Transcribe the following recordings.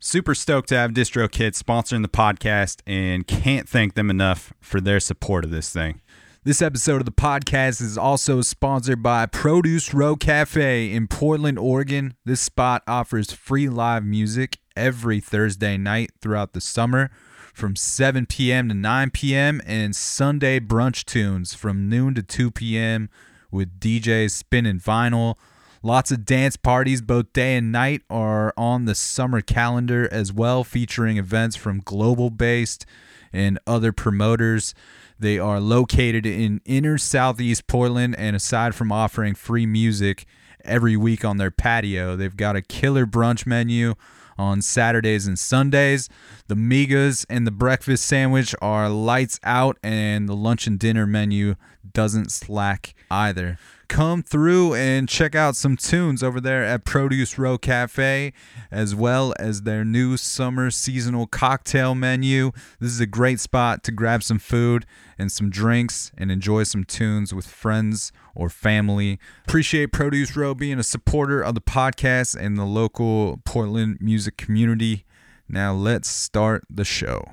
Super stoked to have DistroKid sponsoring the podcast and can't thank them enough for their support of this thing. This episode of the podcast is also sponsored by Produce Row Cafe in Portland, Oregon. This spot offers free live music every Thursday night throughout the summer from 7 p.m. to 9 p.m. and Sunday brunch tunes from noon to 2 p.m. with DJs spinning vinyl Lots of dance parties, both day and night, are on the summer calendar as well, featuring events from global based and other promoters. They are located in inner southeast Portland, and aside from offering free music every week on their patio, they've got a killer brunch menu on Saturdays and Sundays. The migas and the breakfast sandwich are lights out, and the lunch and dinner menu doesn't slack either come through and check out some tunes over there at Produce Row Cafe, as well as their new summer seasonal cocktail menu. This is a great spot to grab some food and some drinks and enjoy some tunes with friends or family. Appreciate Produce Row being a supporter of the podcast and the local Portland music community. Now let's start the show.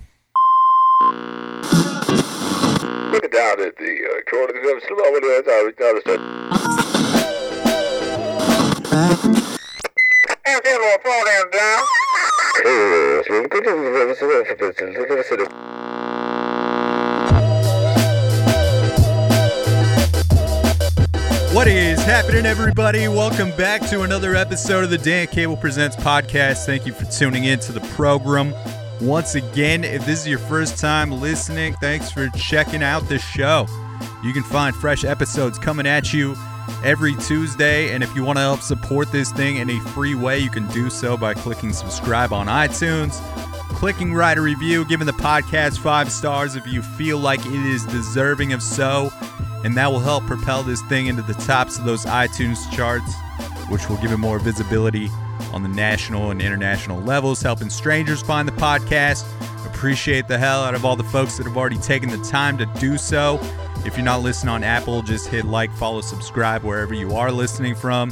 Looking down at the uh, corner of the I. What is happening, everybody? Welcome back to another episode of the Dan Cable Presents podcast. Thank you for tuning in to the program. Once again, if this is your first time listening, thanks for checking out the show. You can find fresh episodes coming at you every Tuesday. And if you want to help support this thing in a free way, you can do so by clicking subscribe on iTunes, clicking write a review, giving the podcast five stars if you feel like it is deserving of so. And that will help propel this thing into the tops of those iTunes charts, which will give it more visibility on the national and international levels, helping strangers find the podcast. Appreciate the hell out of all the folks that have already taken the time to do so. If you're not listening on Apple, just hit like, follow, subscribe wherever you are listening from.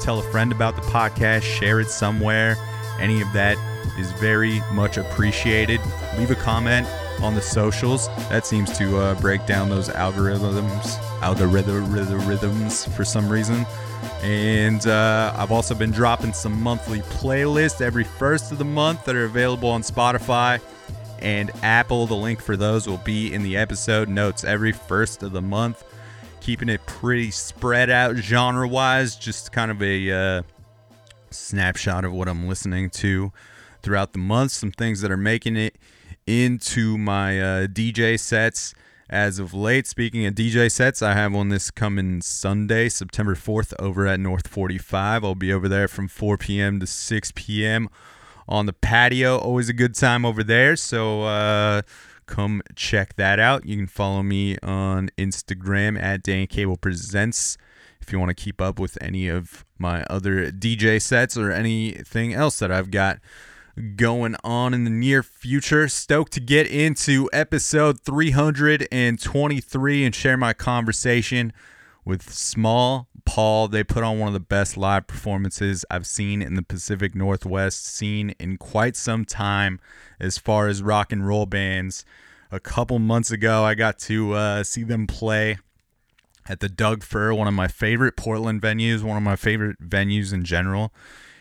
Tell a friend about the podcast, share it somewhere. Any of that is very much appreciated. Leave a comment on the socials. That seems to uh, break down those algorithms, algorithms for some reason. And uh, I've also been dropping some monthly playlists every first of the month that are available on Spotify and Apple. The link for those will be in the episode notes every first of the month. Keeping it pretty spread out genre wise, just kind of a uh, snapshot of what I'm listening to throughout the month. Some things that are making it into my uh, DJ sets as of late. Speaking of DJ sets, I have one this coming Sunday, September 4th, over at North 45. I'll be over there from 4 p.m. to 6 p.m. on the patio. Always a good time over there. So uh, come check that out. You can follow me on Instagram at Dan Cable Presents if you want to keep up with any of my other DJ sets or anything else that I've got going on in the near future. Stoked to get into episode 323 and share my conversation with Small Paul. They put on one of the best live performances I've seen in the Pacific Northwest seen in quite some time as far as rock and roll bands. A couple months ago, I got to uh, see them play at the Doug Fir, one of my favorite Portland venues, one of my favorite venues in general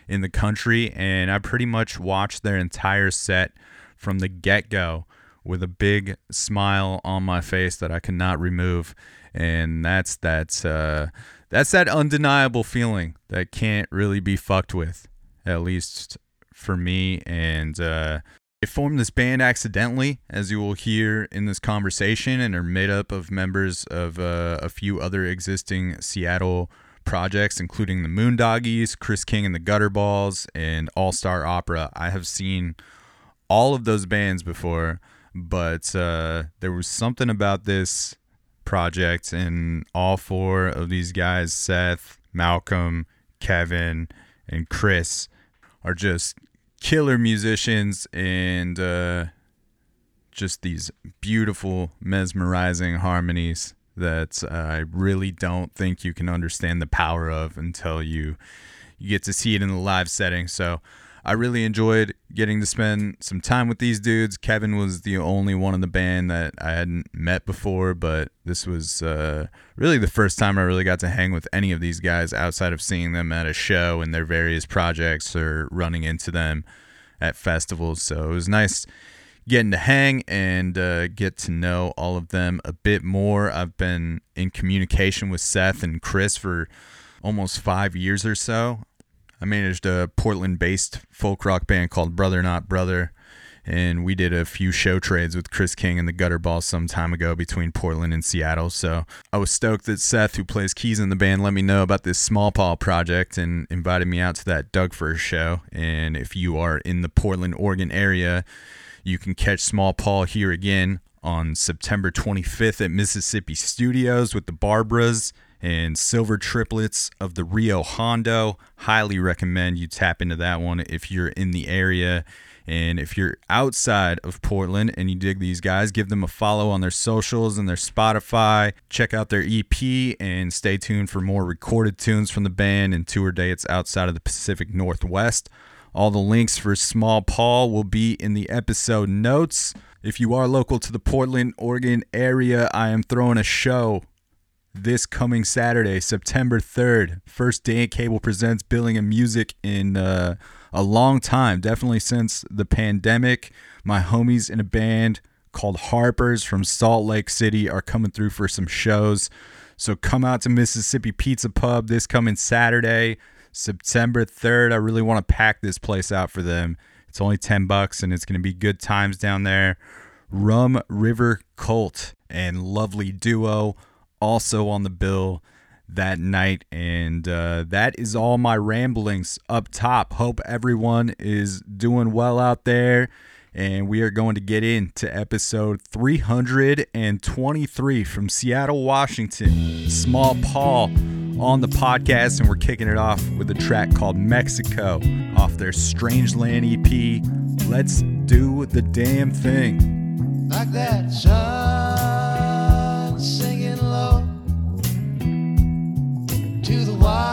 in the country. And I pretty much watched their entire set from the get go with a big smile on my face that I cannot remove. And that's that's uh, that's that undeniable feeling that can't really be fucked with, at least for me. And uh, they formed this band accidentally, as you will hear in this conversation, and are made up of members of uh, a few other existing Seattle projects, including the Moondoggies, Chris King and the Gutterballs, and All Star Opera. I have seen all of those bands before, but uh, there was something about this project, and all four of these guys Seth, Malcolm, Kevin, and Chris are just killer musicians and uh, just these beautiful, mesmerizing harmonies that uh, I really don't think you can understand the power of until you you get to see it in the live setting. So I really enjoyed getting to spend some time with these dudes. Kevin was the only one in the band that I hadn't met before, but this was uh, really the first time I really got to hang with any of these guys outside of seeing them at a show and their various projects or running into them at festivals. So it was nice getting to hang and uh, get to know all of them a bit more. I've been in communication with Seth and Chris for almost five years or so. I managed a Portland based folk rock band called Brother Not Brother. And we did a few show trades with Chris King and the Gutterballs some time ago between Portland and Seattle. So I was stoked that Seth, who plays keys in the band, let me know about this Small Paul project and invited me out to that Doug Fir show. And if you are in the Portland, Oregon area, you can catch Small Paul here again on September 25th at Mississippi Studios with the Barbaras and Silver Triplets of the Rio Hondo. Highly recommend you tap into that one if you're in the area. And if you're outside of Portland and you dig these guys, give them a follow on their socials and their Spotify. Check out their EP and stay tuned for more recorded tunes from the band and tour dates outside of the Pacific Northwest. All the links for Small Paul will be in the episode notes. If you are local to the Portland, Oregon area, I am throwing a show this coming Saturday, September 3rd. First Dan Cable presents Billing and Music in uh, a long time, definitely since the pandemic. My homies in a band called Harpers from Salt Lake City are coming through for some shows. So come out to Mississippi Pizza Pub this coming Saturday, September 3rd. I really want to pack this place out for them. It's only 10 bucks and it's going to be good times down there. Rum River Cult and Lovely Duo also on the bill that night. And uh, that is all my ramblings up top. Hope everyone is doing well out there. And we are going to get into episode 323 from Seattle, Washington. Small Paul on the podcast. And we're kicking it off with a track called Mexico off their Strange Land EP. Let's do the damn thing. Like that sun singing low to the wild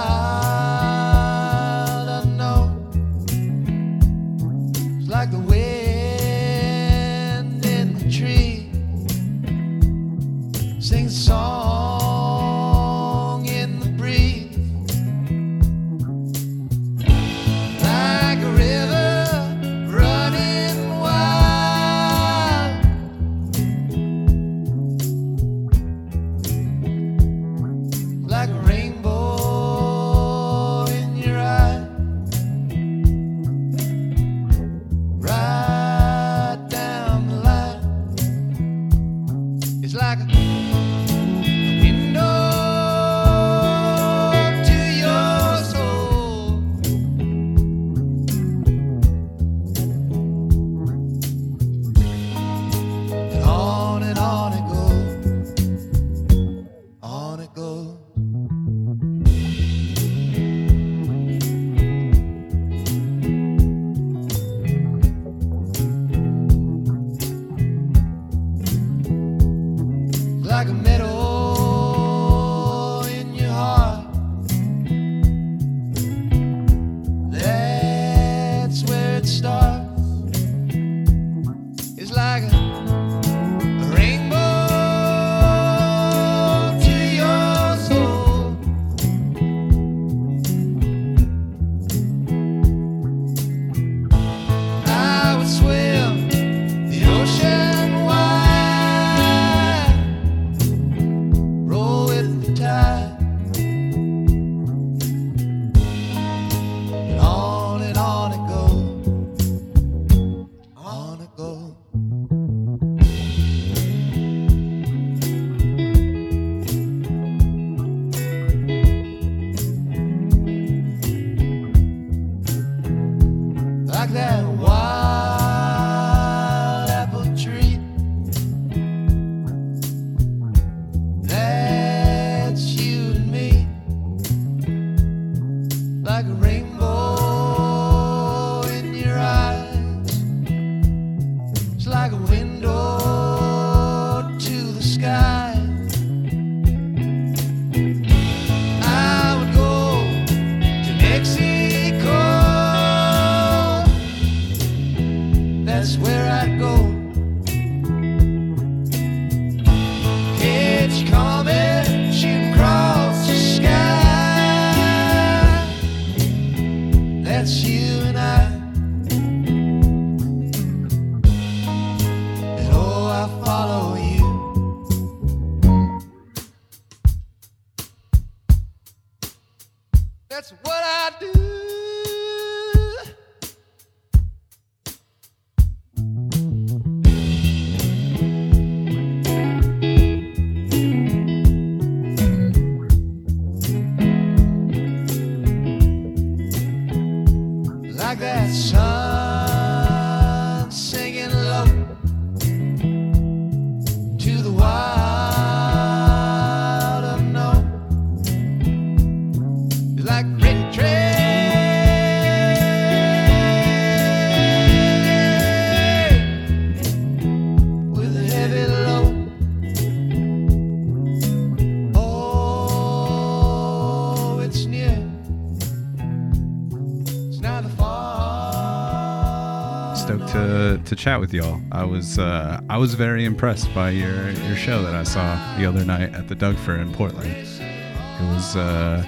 to chat with y'all. I was uh, I was very impressed by your your show that I saw the other night at the Doug Fir in Portland. It was uh,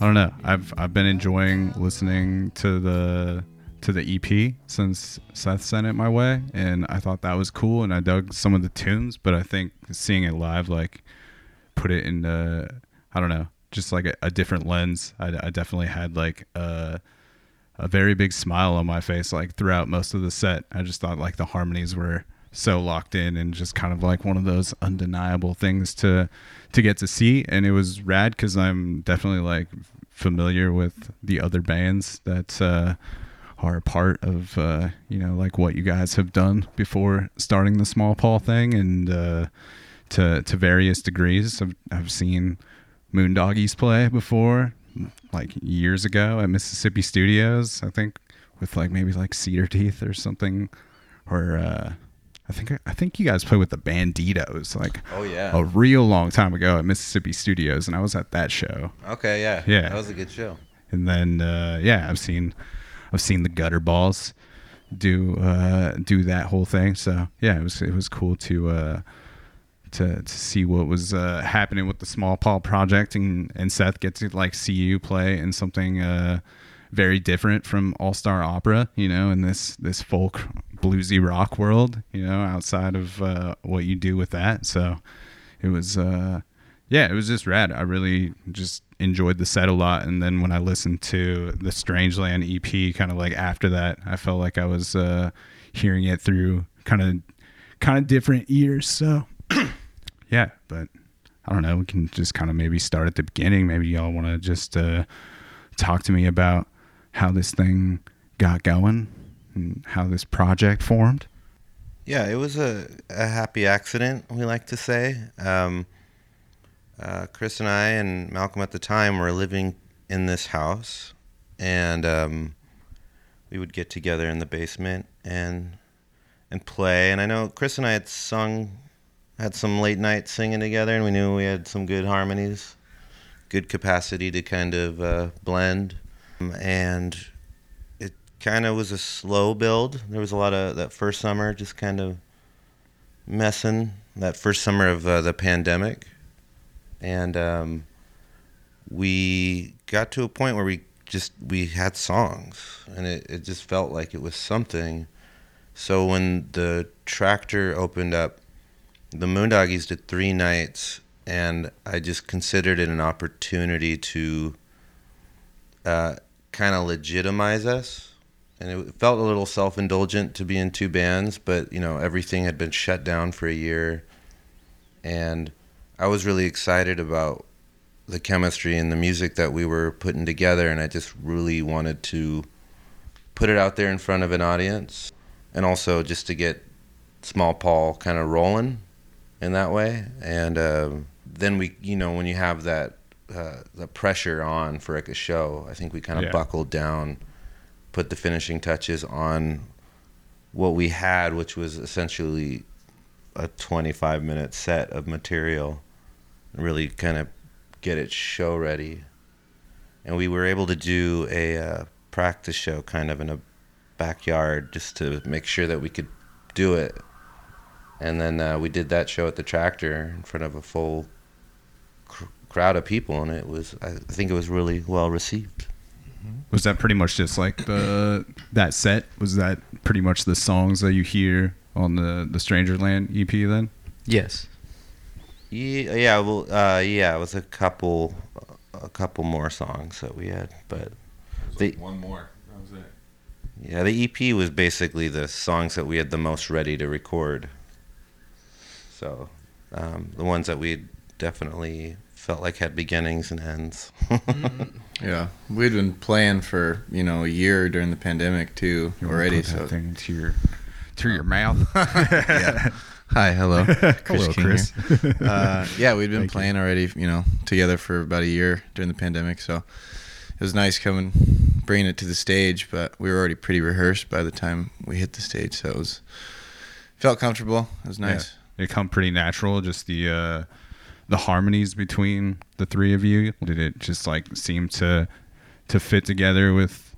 I don't know. I've I've been enjoying listening to the to the EP since Seth sent it my way, and I thought that was cool, and I dug some of the tunes. But I think seeing it live, like, put it in uh, I don't know, just like a, a different lens. I, I definitely had like a a very big smile on my face like throughout most of the set. I just thought like the harmonies were so locked in and just kind of like one of those undeniable things to to get to see. And it was rad cuz I'm definitely like familiar with the other bands that uh are a part of uh you know like what you guys have done before starting the small paul thing and uh to to various degrees. I've, I've seen Moondoggies play before, like years ago at Mississippi Studios. I think with like maybe like Cedar Teeth or something, or uh, I think I think you guys played with the Banditos like Oh yeah. a real long time ago at Mississippi Studios, and I was at that show. Okay, yeah. Yeah. That was a good show. And then uh, yeah, I've seen I've seen the Gutter Balls do uh, do that whole thing. So yeah, it was it was cool to uh, to to see what was uh, happening with the Small Paul project and and Seth get to like see you play in something uh, very different from All Star Opera, you know, in this this folk bluesy rock world, you know, outside of uh, what you do with that. So it was uh, yeah, it was just rad. I really just enjoyed the set a lot. And then when I listened to the Strangeland EP, kind of like after that, I felt like I was uh, hearing it through kind of kind of different ears. So yeah, but I don't know. We can just kind of maybe start at the beginning. Maybe y'all want to just uh, talk to me about how this thing got going and how this project formed. Yeah, it was a, a happy accident, we like to say. Um, uh, Chris and I and Malcolm at the time were living in this house, and um, we would get together in the basement and and play. And I know Chris and I had sung, had some late night singing together, and we knew we had some good harmonies, good capacity to kind of uh, blend. Um, And it kind of was a slow build. There was a lot of that first summer, just kind of messing. That first summer of uh, the pandemic, and um, we got to a point where we just we had songs, and it, it just felt like it was something. So when the tractor opened up, the Moondoggies did three nights, and I just considered it an opportunity to uh, kind of legitimize us. And it felt a little self indulgent to be in two bands, but you know, everything had been shut down for a year. And I was really excited about the chemistry and the music that we were putting together. And I just really wanted to put it out there in front of an audience. And also just to get Small Paul kind of rolling in that way. And uh, then we, you know, when you have that uh, the pressure on for like a show. I think we kind of Yeah. buckled down, put the finishing touches on what we had, which was essentially a 25 minute set of material, and really kind of get it show ready. And we were able to do a uh, practice show kind of in a backyard just to make sure that we could do it. And then uh, we did that show at the tractor in front of a full cr- crowd of people, and it was I think it was really well received. Was that pretty much just like the that set? Was that pretty much the songs that you hear on the the Strangerland EP then? Yes. Yeah, yeah, well, uh, yeah, it was a couple, a couple more songs that we had, but the one more. That was it. yeah, the EP was basically the songs that we had the most ready to record. So, um, the ones that we definitely felt like had beginnings and ends. Yeah, we'd been playing for you know a year during the pandemic too You already. put that So thing into your through your mouth. yeah. Hi, hello, Hello, King Chris. Uh, yeah, we'd been Thank you. playing already, you know, together for about a year during the pandemic. So it was nice coming, bringing it to the stage. But we were already pretty rehearsed by the time we hit the stage, so it was felt comfortable. It was nice. Yeah. It come pretty natural. Just the uh, the harmonies between the three of you. Did it just like seem to to fit together with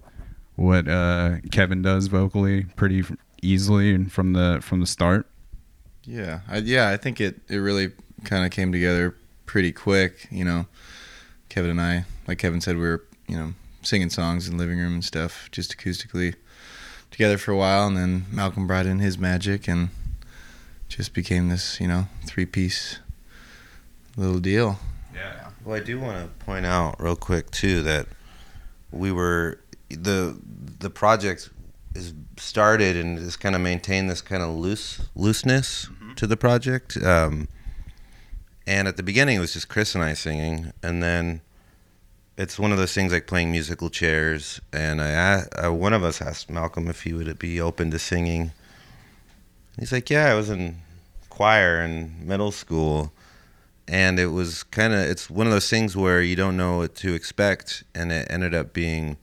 what uh, Kevin does vocally pretty easily and from the from the start? Yeah, I, yeah, I think it, it really kind of came together pretty quick. You know, Kevin and I, like Kevin said, we were you know singing songs in the living room and stuff, just acoustically together for a while, and then Malcolm brought in his magic and just became this you know three piece little deal. Yeah. Well, I do want to point out real quick too that we were the the project is started and just kind of maintained this kind of loose looseness to the project. Um, and at the beginning, it was just Chris and I singing, and then it's one of those things like playing musical chairs. And I, a- uh, one of us asked Malcolm if he would be open to singing. He's like, "Yeah, I was in choir in middle school." and it was kind of it's one of those things where you don't know what to expect and it ended up being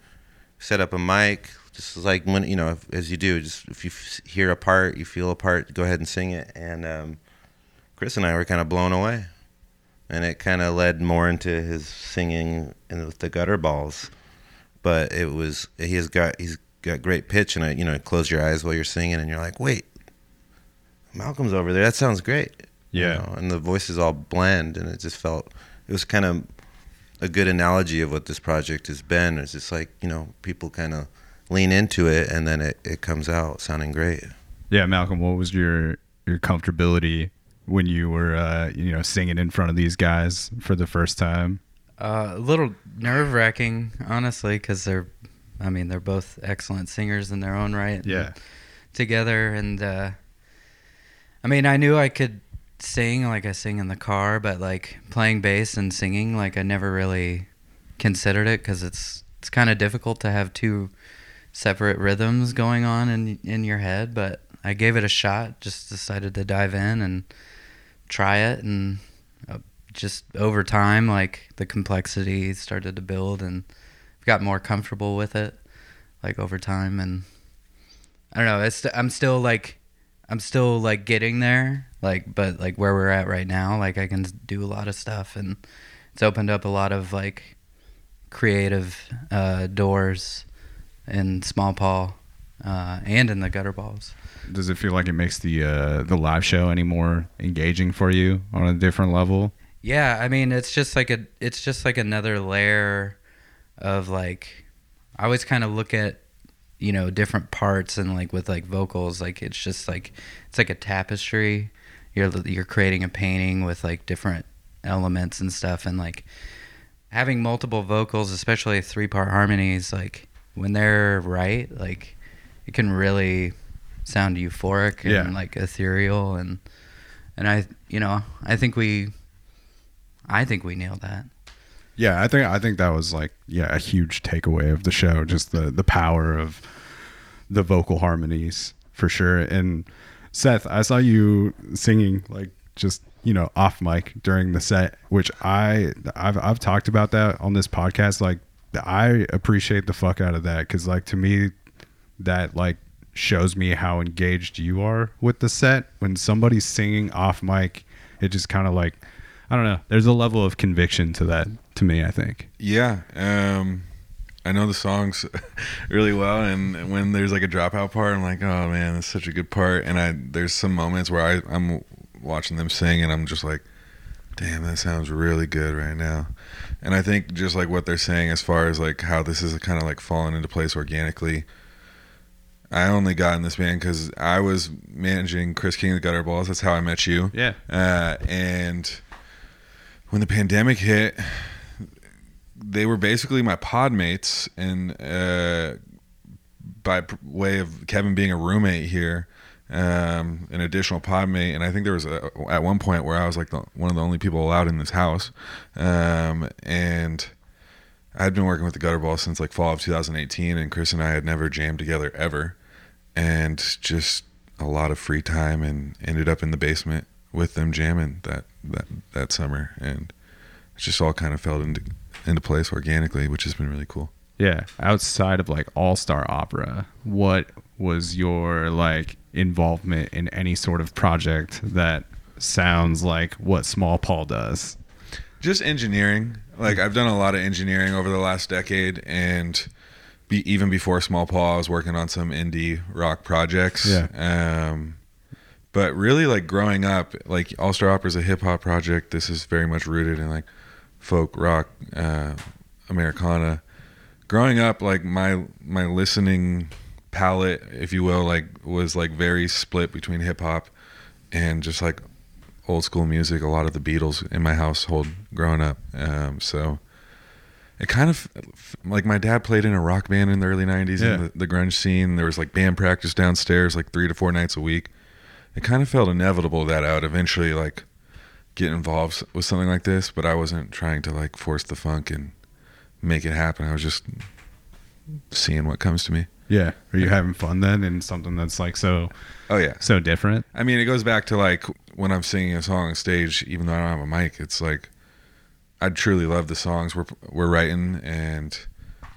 set up a mic just like when you know as you do just if you hear a part you feel a part go ahead and sing it and um, chris and i were kind of blown away and it kind of led more into his singing with the gutter balls but it was he has got he's got great pitch and I, you know close your eyes while you're singing and you're like wait malcolm's over there that sounds great you Yeah. know, and the voices all blend and it just felt it was kind of a good analogy of what this project has been it's just like you know people kind of lean into it and then it, it comes out sounding great Yeah, Malcolm, what was your your comfortability when you were uh, you know singing in front of these guys for the first time? Uh, a little nerve wracking, honestly, because they're, I mean, they're both excellent singers in their own right. Yeah. Together, and uh, I mean, I knew I could sing, like I sing in the car, but like playing bass and singing, like I never really considered it because it's it's kind of difficult to have two separate rhythms going on in in your head. But I gave it a shot. Just decided to dive in and try it, and uh, just over time, like the complexity started to build, and got more comfortable with it, like over time, and I don't know. It's I'm still like I'm still like getting there, like but like where we're at right now, like I can do a lot of stuff, and it's opened up a lot of like creative uh, doors in Small Paul uh, and in the Gutter Balls. Does it feel like it makes the uh, the live show any more engaging for you on a different level? Yeah, I mean it's just like a it's just like another layer of like I always kind of look at you know different parts and like with like vocals like it's just like it's like a tapestry. You're you're creating a painting with like different elements and stuff and like having multiple vocals, especially three part harmonies, like when they're right, like it can really sound euphoric and Yeah. like ethereal and and I you know I think we I think we nailed that. Yeah, I think I think that was like yeah a huge takeaway of the show, just the the power of the vocal harmonies for sure. And Seth, I saw you singing like just you know off mic during the set, which I I've I've talked about that on this podcast. Like I appreciate the fuck out of that because like to me that like shows me how engaged you are with the set when somebody's singing off mic it just kind of like i don't know there's a level of conviction to that to me i think Yeah, um, I know the songs really well, and when there's like a dropout part, I'm like, oh man, that's such a good part. And I there's some moments where I I'm watching them sing, and I'm just like, damn, that sounds really good right now. And I think just like what they're saying as far as like how this is kind of like falling into place organically. I only got in this band because I was managing Chris King of the Gutter Balls. That's how I met you. yeah Uh, and when the pandemic hit, they were basically my pod mates, and uh, by way of Kevin being a roommate here, um, an additional pod mate, and I think there was a, at one point where I was like the, one of the only people allowed in this house, um, and I'd been working with the Gutterball since like fall of 2018, and Chris and I had never jammed together ever, and just a lot of free time, and ended up in the basement with them jamming that that that summer, and it just all kind of fell into into place organically, which has been really cool. yeah outside of like all-star opera what was your like involvement in any sort of project that sounds like what small paul does just engineering like i've done a lot of engineering over the last decade and be, even before small Paul, i was working on some indie rock projects Yeah. um but really like growing up like all star opera is a hip-hop project this is very much rooted in like folk rock uh americana growing up like my my listening palette if you will like was like very split between hip-hop and just like old school music, a lot of the Beatles in my household growing up. Um, so it kind of like my dad played in a rock band in the early 90s Yeah. in the, the grunge scene. There was like band practice downstairs like three to four nights a week. It kind of felt inevitable that I would eventually like get involved with something like this, but I wasn't trying to like force the funk and make it happen. I was just seeing what comes to me. yeah are you having fun then in something that's like so Oh yeah. so different I mean, it goes back to like when I'm singing a song on stage, even though I don't have a mic, it's like I truly love the songs we're we're writing, and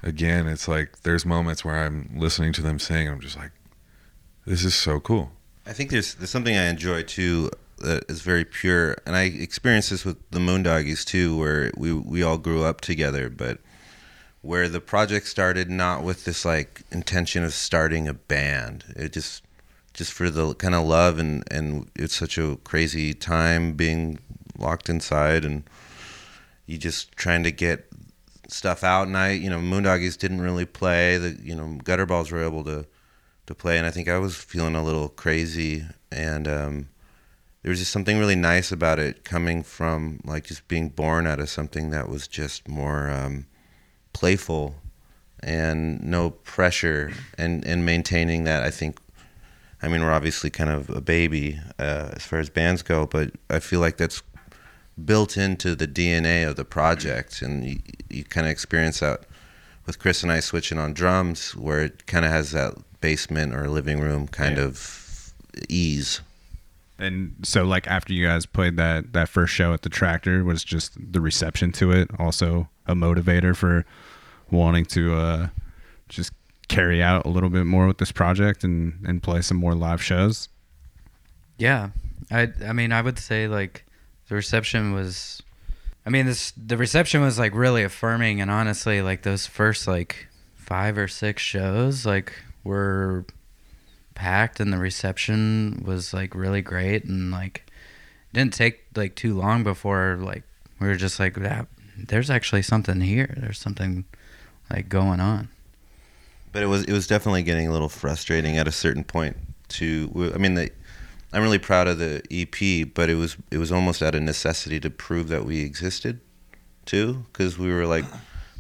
again, it's like there's moments where I'm listening to them sing, and I'm just like, this is so cool. I think there's there's something I enjoy too that is very pure, and I experienced this with the Moondoggies too, where we we all grew up together, but where the project started not with this like intention of starting a band. It just just for the kind of love and and it's such a crazy time being locked inside and you just trying to get stuff out. And I you know Moondoggies didn't really play. The you know Gutterballs were able to to play. And I think I was feeling a little crazy. And um there was just something really nice about it coming from like just being born out of something that was just more um playful and no pressure and and maintaining that I think I mean we're obviously kind of a baby uh, as far as bands go but I feel like that's built into the DNA of the project and you, you kind of experience that with Chris and I switching on drums where it kind of has that basement or living room kind Yeah. of ease And so, like after you guys played that that first show at the Tractor, was just the reception to it also a motivator for wanting to uh, just carry out a little bit more with this project and and play some more live shows. Yeah, I I mean I would say like the reception was, I mean this the reception was like really affirming and honestly like those first like five or six shows like were packed and the reception was like really great and like it didn't take like too long before like we were just like that there's actually something here there's something like going on But it was it was definitely getting a little frustrating at a certain point. To I mean, the, I'm really proud of the EP, but it was it was almost out of necessity to prove that we existed, too, because we were like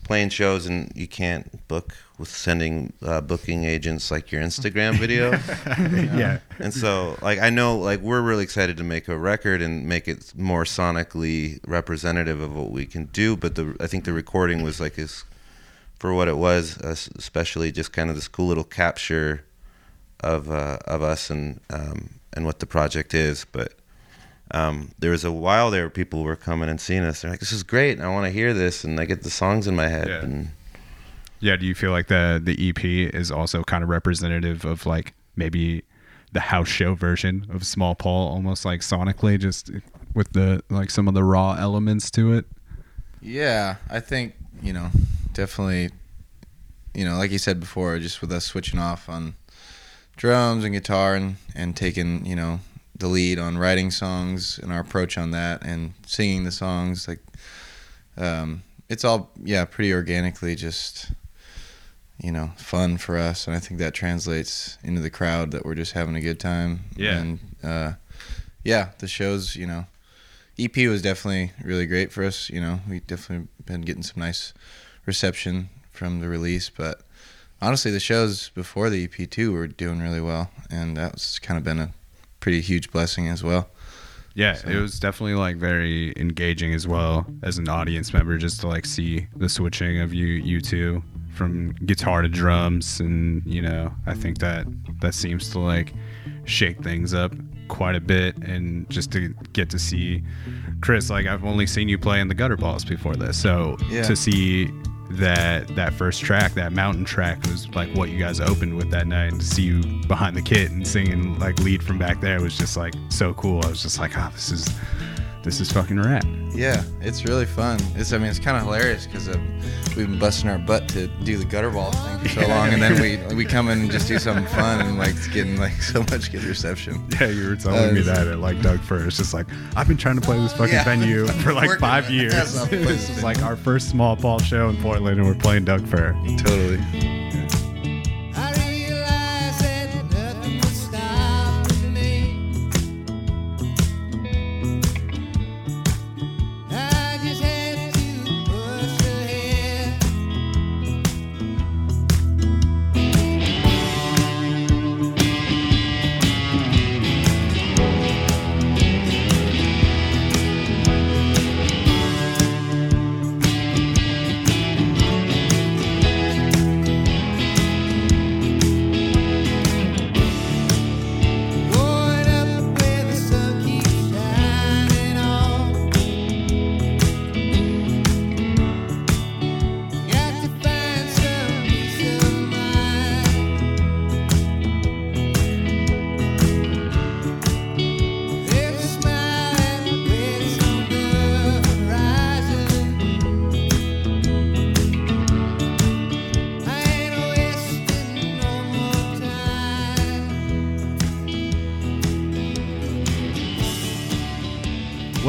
playing shows and you can't book with sending uh, booking agents like your Instagram video. yeah. And so, like, I know, like, we're really excited to make a record and make it more sonically representative of what we can do. But the, I think the recording was like, is for what it was, uh, especially just kind of this cool little capture of uh, of us and um, and what the project is. But um, there was a while there, people were coming and seeing us. They're like, "This is great! I want to hear this," and I get the songs in my head. Yeah. And Yeah, do you feel like the the EP is also kind of representative of like maybe the house show version of Small Paul, almost like sonically, just with the like some of the raw elements to it? Yeah, I think you know, definitely. You know, like you said before, just with us switching off on drums and guitar and and taking you know the lead on writing songs and our approach on that and singing the songs like um, it's all yeah pretty organically just you know fun for us and I think that translates into the crowd that we're just having a good time Yeah. and uh, yeah the shows you know EP was definitely really great for us. You know, we definitely been getting some nice reception from the release, but honestly, the shows before the EP too were doing really well, and that's kind of been a pretty huge blessing as well. Yeah, So- it was definitely like very engaging as well as an audience member just to like see the switching of you you two from guitar to drums and you know, I think that that seems to like shake things up quite a bit and just to get to see Chris like I've only seen you play in the gutter balls before this. So Yeah. to see that that first track, that mountain track was like what you guys opened with that night and to see you behind the kit and singing like lead from back there was just like so cool. I was just like, oh, this is this is fucking rad. Yeah, it's really fun. It's I mean it's kind of hilarious because uh, we've been busting our butt to do the gutter ball thing for so long, and then we we come in and just do something fun and like it's getting like so much good reception. Yeah, you were telling Uh, me that at like Doug Fir. It's just like I've been trying to play this fucking Yeah. venue for like five years. ass off to play this is like our first Small Paul show in Portland, and we're playing Doug Fir. Totally. I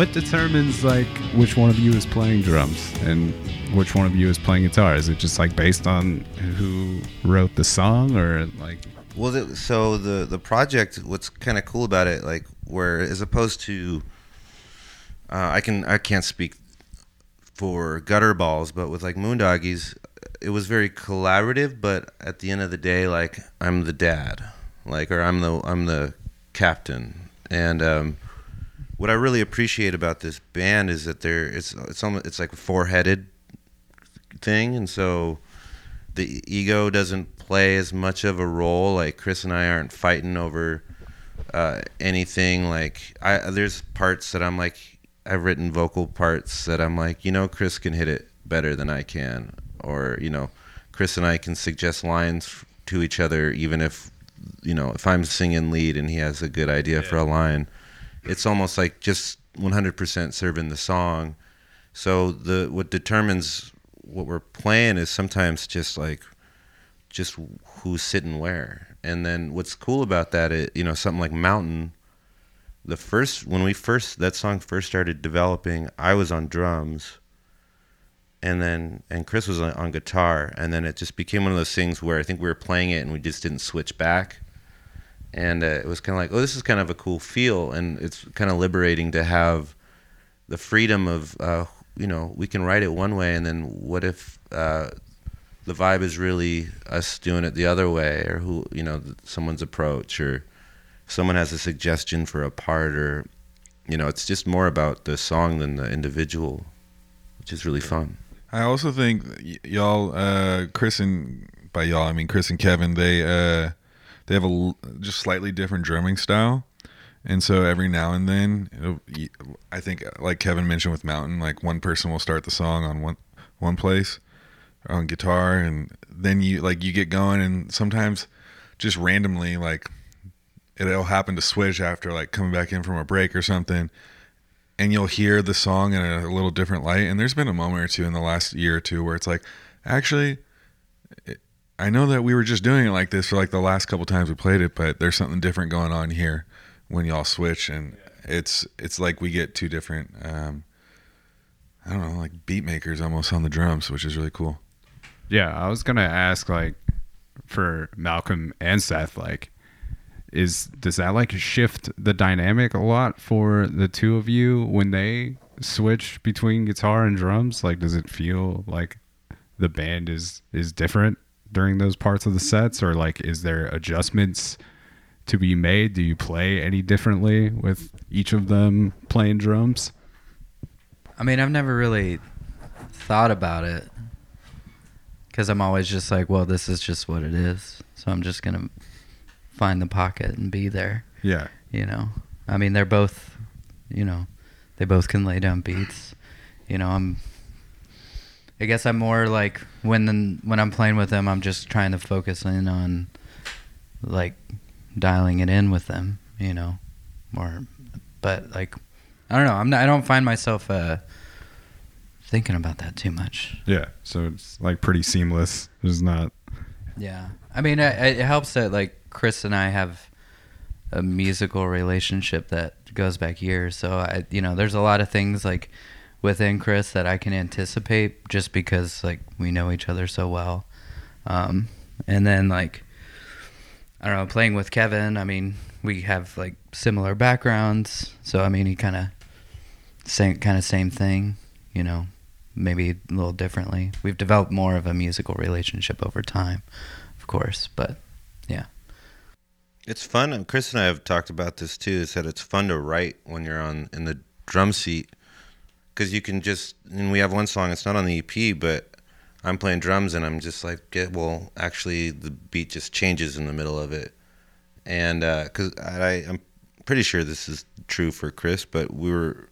What determines like which one of you is playing drums and which one of you is playing guitar? Is it just like based on who wrote the song, or like? Well, the, so the the project, what's kind of cool about it, like where as opposed to, uh, I can I can't speak for gutter balls, but with like Moondoggies, it was very collaborative. But at the end of the day, like I'm the dad, like or I'm the I'm the captain, and um, what I really appreciate about this band is that they're it's it's almost it's like a four headed thing, and so the ego doesn't play as much of a role. Like Chris and I aren't fighting over uh, anything. Like I, there's parts that I'm like, I've written vocal parts that I'm like, you know, Chris can hit it better than I can, or you know, Chris and I can suggest lines to each other, even if you know, if I'm singing lead and he has a good idea for a line, it's almost like just 100% serving the song. So the what determines what we're playing is sometimes just like just who's sitting where. And then what's cool about that, is, you know, something like Mountain. The first when we first that song first started developing, I was on drums, and then and Chris was on, on guitar, and then it just became one of those things where I think we were playing it and we just didn't switch back, and uh, it was kind of like, oh, this is kind of a cool feel, and it's kind of liberating to have the freedom of uh, you know we can write it one way, and then what if uh, the vibe is really us doing it the other way, or who you know someone's approach, or someone has a suggestion for a part, or you know it's just more about the song than the individual, which is really fun. I also think y- y'all, uh, Chris and by y'all I mean Chris and Kevin, they uh, they have a just slightly different drumming style, and so every now and then, I think uh, like Kevin mentioned with Mountain, like one person will start the song on one one place on guitar, and then you like you get going, and sometimes just randomly like it'll happen to switch after like coming back in from a break or something and you'll hear the song in a, little different light. And there's been a moment or two in the last year or two where it's like, actually, I know that we were just doing it like this for like the last couple times we played it, but there's something different going on here when y'all switch, and it's it's like we get two different, um, I don't know, like beat makers almost on the drums, which is really cool. Yeah, I was gonna ask like for Malcolm and Seth, like, is does that like shift the dynamic a lot for the two of you when they switch between guitar and drums? Like, does it feel like the band is is different during those parts of the sets, or like, is there adjustments to be made? Do you play any differently with each of them playing drums? I mean, I've never really thought about it because I'm always just like, well, this is just what it is. So I'm just gonna find the pocket and be there. Yeah, You know, I mean, they're both, you know, they both can lay down beats. You know, I'm. I guess I'm more like when when I'm playing with them, I'm just trying to focus in on, like, dialing it in with them. You know, or, but like, I don't know. I'm not. I don't find myself uh, thinking about that too much. yeah. So it's like pretty seamless. It's not. Yeah, I mean, it, it helps that like Chris and I have a musical relationship that goes back years. So I, you know, there's a lot of things like within Chris that I can anticipate just because like we know each other so well. Um, and then like I don't know, playing with Kevin. I mean, we have like similar backgrounds, so I mean, he kind of same kind of same thing, you know, maybe a little differently. We've developed more of a musical relationship over time, of course, but yeah. It's fun. and Chris and I have talked about this too. Is that it's fun to write when you're on in the drum seat because you can just. And we have one song. It's not on the EP, but I'm playing drums and I'm just like, get well. Actually, the beat just changes in the middle of it, and because I, I'm pretty sure this is true for Chris, but we were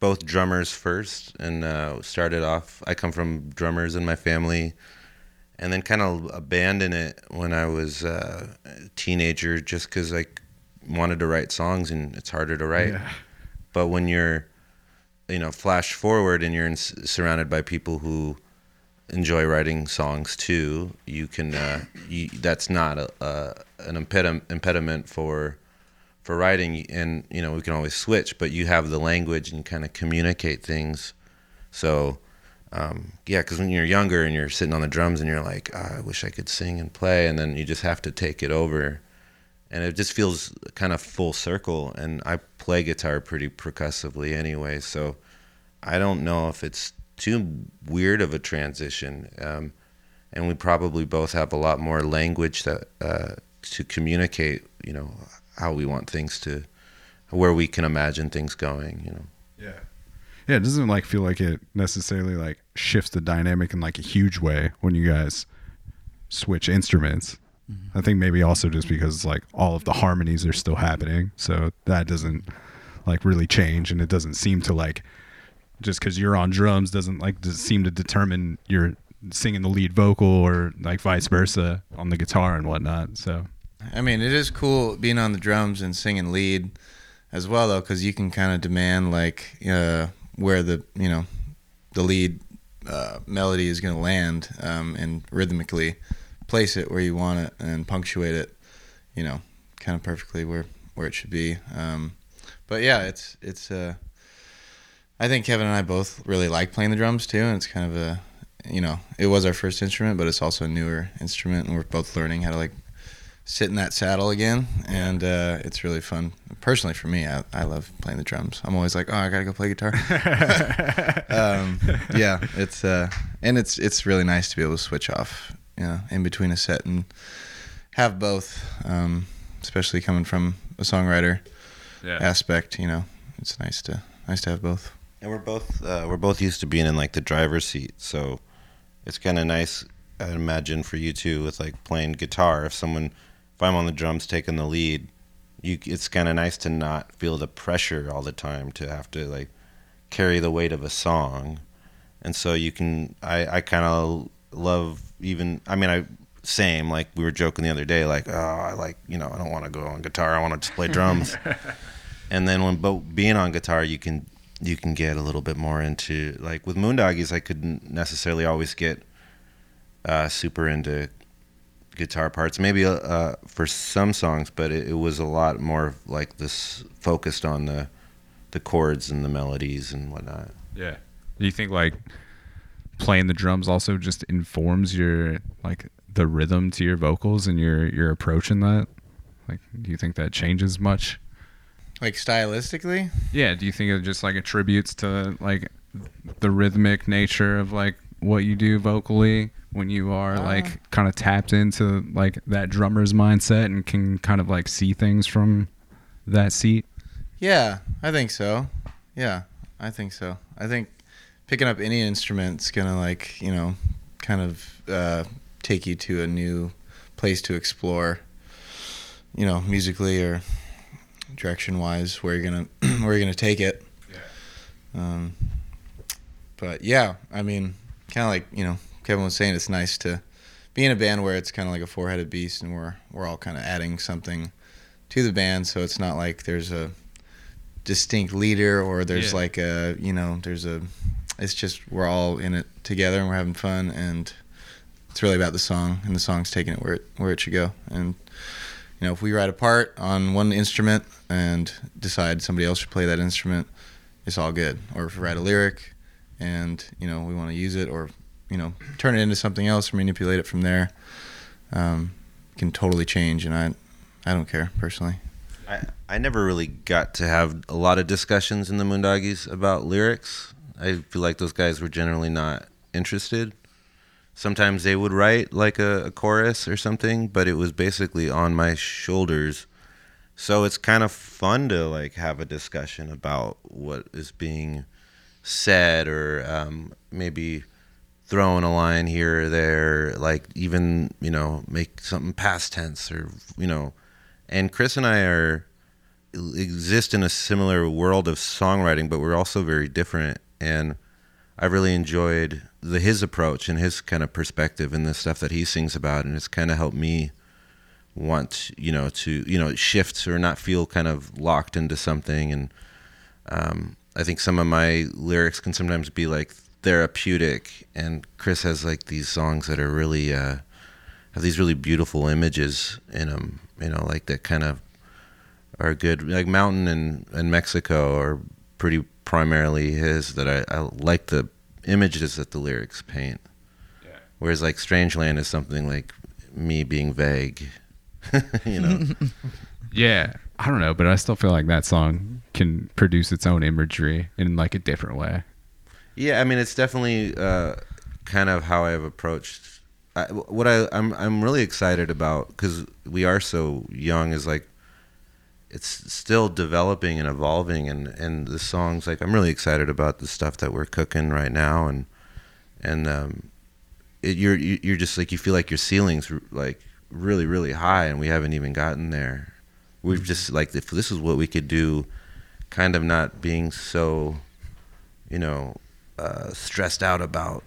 both drummers first and uh, started off. I come from drummers in my family and then kind of abandoned it when I was uh, a teenager just because I wanted to write songs and it's harder to write. But when you're, you know, flash forward and you're in, surrounded by people who enjoy writing songs too, you can. Uh, you, that's not a, a, an impediment impediment for for writing, and you know we can always switch. But you have the language and kind of communicate things. So um, yeah, because when you're younger and you're sitting on the drums and you're like, "Ah, I wish I could sing and play, and then you just have to take it over, and it just feels kind of full circle. And I play guitar pretty percussively anyway, so I don't know if it's too weird of a transition. Um, and we probably both have a lot more language that uh, to communicate, you know, how we want things to, where we can imagine things going, you know. Yeah. Yeah, it doesn't like feel like it necessarily like shifts the dynamic in like a huge way when you guys switch instruments. I think maybe also just because like all of the harmonies are still happening, so that doesn't like really change, and it doesn't seem to like just because you're on drums doesn't like does seem to determine you're singing the lead vocal or like vice versa on the guitar and whatnot. So I mean, it is cool being on the drums and singing lead as well, though, because you can kind of demand like uh, where the you know the lead uh, melody is going to land um, and rhythmically place it where you want it and punctuate it, you know, kind of perfectly where where it should be. Um, but yeah, it's it's. Uh, I think Kevin and I both really like playing the drums too, and it's kind of a, you know, it was our first instrument, but it's also a newer instrument, and we're both learning how to like sit in that saddle again, and uh, it's really fun. Personally, for me, I, I love playing the drums. I'm always like, oh, I gotta go play guitar. um, yeah, it's uh, and it's it's really nice to be able to switch off, you know, in between a set and have both. Um, especially coming from a songwriter Yeah. aspect, you know, it's nice to nice to have both. And we're both uh, we're both used to being in like the driver's seat, so it's kind of nice. I imagine for you too, with like playing guitar. If someone, if I'm on the drums taking the lead, you it's kind of nice to not feel the pressure all the time to have to like carry the weight of a song, and so you can. I I kind of love even. I mean I. Same, like we were joking the other day, like, oh, I like, you know, I don't want to go on guitar. I want to just play drums. and then when bo- being on guitar, you can you can get a little bit more into like with Moondoggies. I couldn't necessarily always get uh, super into guitar parts. Maybe uh, for some songs, but it, it was a lot more like this focused on the the chords and the melodies and whatnot. Yeah. Do you think like playing the drums also just informs your like the rhythm to your vocals and your your approach in that? Like, do you think that changes much? Like stylistically, Yeah. Do you think it just like attributes to like the rhythmic nature of like what you do vocally when you are uh-huh. like kind of tapped into like that drummer's mindset and can kind of like see things from that seat? yeah, I think so. Yeah, I think so. I think picking up any instrument's gonna like you know, kind of uh, take you to a new place to explore. You know, musically or direction wise, where you're gonna where you're gonna take it. yeah. Um, but yeah, I mean, kind of like you know, Kevin was saying, it's nice to be in a band where it's kind of like a four-headed beast, and we're we're all kind of adding something to the band, so it's not like there's a distinct leader or there's Yeah. like a you know there's a it's just we're all in it together and we're having fun and it's really about the song and the song's taking it where it where it should go. And you know if we write a part on one instrument and decide somebody else should play that instrument it's all good. Or if we write a lyric and you know we want to use it or you know turn it into something else or manipulate it from there um, can totally change and I I don't care personally. I, I never really got to have a lot of discussions in the Moondoggies about lyrics. I feel like those guys were generally not interested. Sometimes they would write like a, a chorus or something, but it was basically on my shoulders. So it's kind of fun to like have a discussion about what is being said or um, maybe throwing a line here or there, like even, you know, make something past tense or, you know, and Chris and I are exist in a similar world of songwriting, but we're also very different. And I really enjoyed the his approach and his kind of perspective and the stuff that he sings about, and it's kind of helped me want you know to you know shift or not feel kind of locked into something. And um, I think some of my lyrics can sometimes be like therapeutic, and Chris has like these songs that are really. Uh, have these really beautiful images in them, you know, like that kind of are good. Like Mountain and, and Mexico are pretty primarily his that I, I like the images that the lyrics paint. Whereas like Strangeland is something like me being vague, you know. Yeah, I don't know, but I still feel like that song can produce its own imagery in like a different way. Yeah, I mean, it's definitely uh, kind of how I've approached. I, what I I'm I'm really excited about because we are so young is like it's still developing and evolving, and and the songs like I'm really excited about the stuff that we're cooking right now, and and um, it, you're you- you're just like you feel like your ceilings like really really high, and we haven't even gotten there. We've just like if this is what we could do, kind of not being so, you know, uh, stressed out about,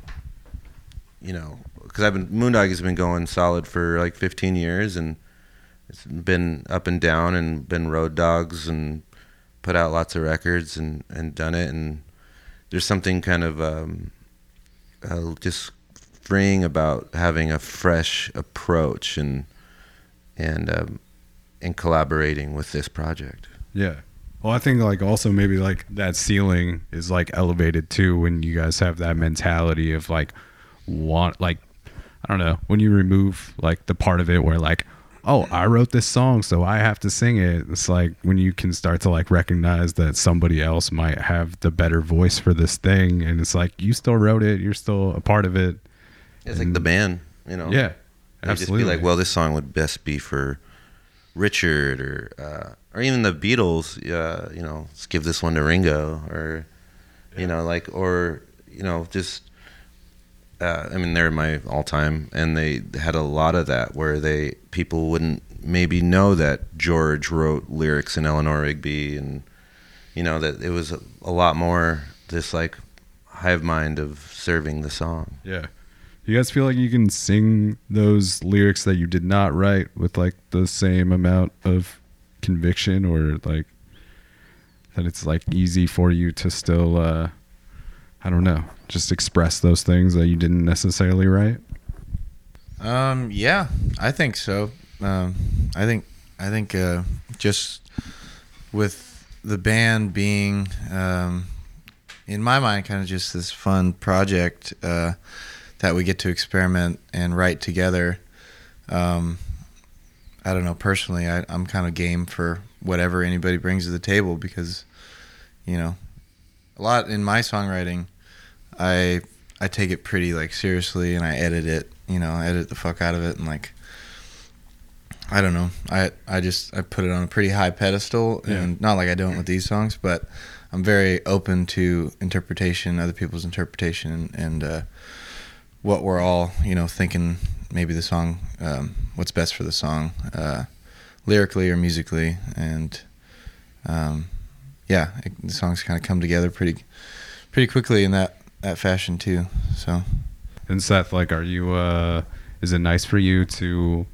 you know, because I've been Moondog has been going solid for like 15 years and it's been up and down and been road dogs and put out lots of records and and done it and there's something kind of um, uh, just freeing about having a fresh approach and and um, and collaborating with this project. Yeah. Well, I think like also maybe like that ceiling is like elevated too when you guys have that mentality of like want like I don't know when you remove like the part of it where like oh I wrote this song so I have to sing it. It's like when you can start to like recognize that somebody else might have the better voice for this thing, and it's like you still wrote it, you're still a part of it. It's like the band, you know. Yeah. They just be like, well, this song would best be for Richard or uh, or even the Beatles. Uh, you know, let's give this one to Ringo or you know, like or you know, just. Uh, I mean, they're my all-time, and they had a lot of that where they people wouldn't maybe know that George wrote lyrics in Eleanor Rigby, and you know that it was a, a lot more this like hive mind of serving the song. Yeah. You guys feel like you can sing those lyrics that you did not write with like the same amount of conviction or like that it's like easy for you to still uh I don't know, just express those things that you didn't necessarily write? Um, yeah, I think so. Um, I think I think uh, just with the band being, um, in my mind, kind of just this fun project uh, that we get to experiment and write together. Um, I don't know. Personally, I, I'm kind of game for whatever anybody brings to the table because, you know, a lot in my songwriting, I I take it pretty like seriously and I edit it, you know, I edit the fuck out of it and like I don't know. I I just I put it on a pretty high pedestal and not like I don't with these songs, but I'm very open to interpretation, other people's interpretation and, and uh, what we're all, you know, thinking maybe the song um, what's best for the song uh, lyrically or musically and um, yeah, it, the songs kind of come together pretty pretty quickly in that that fashion too. So And Seth, like are you uh is it nice for you to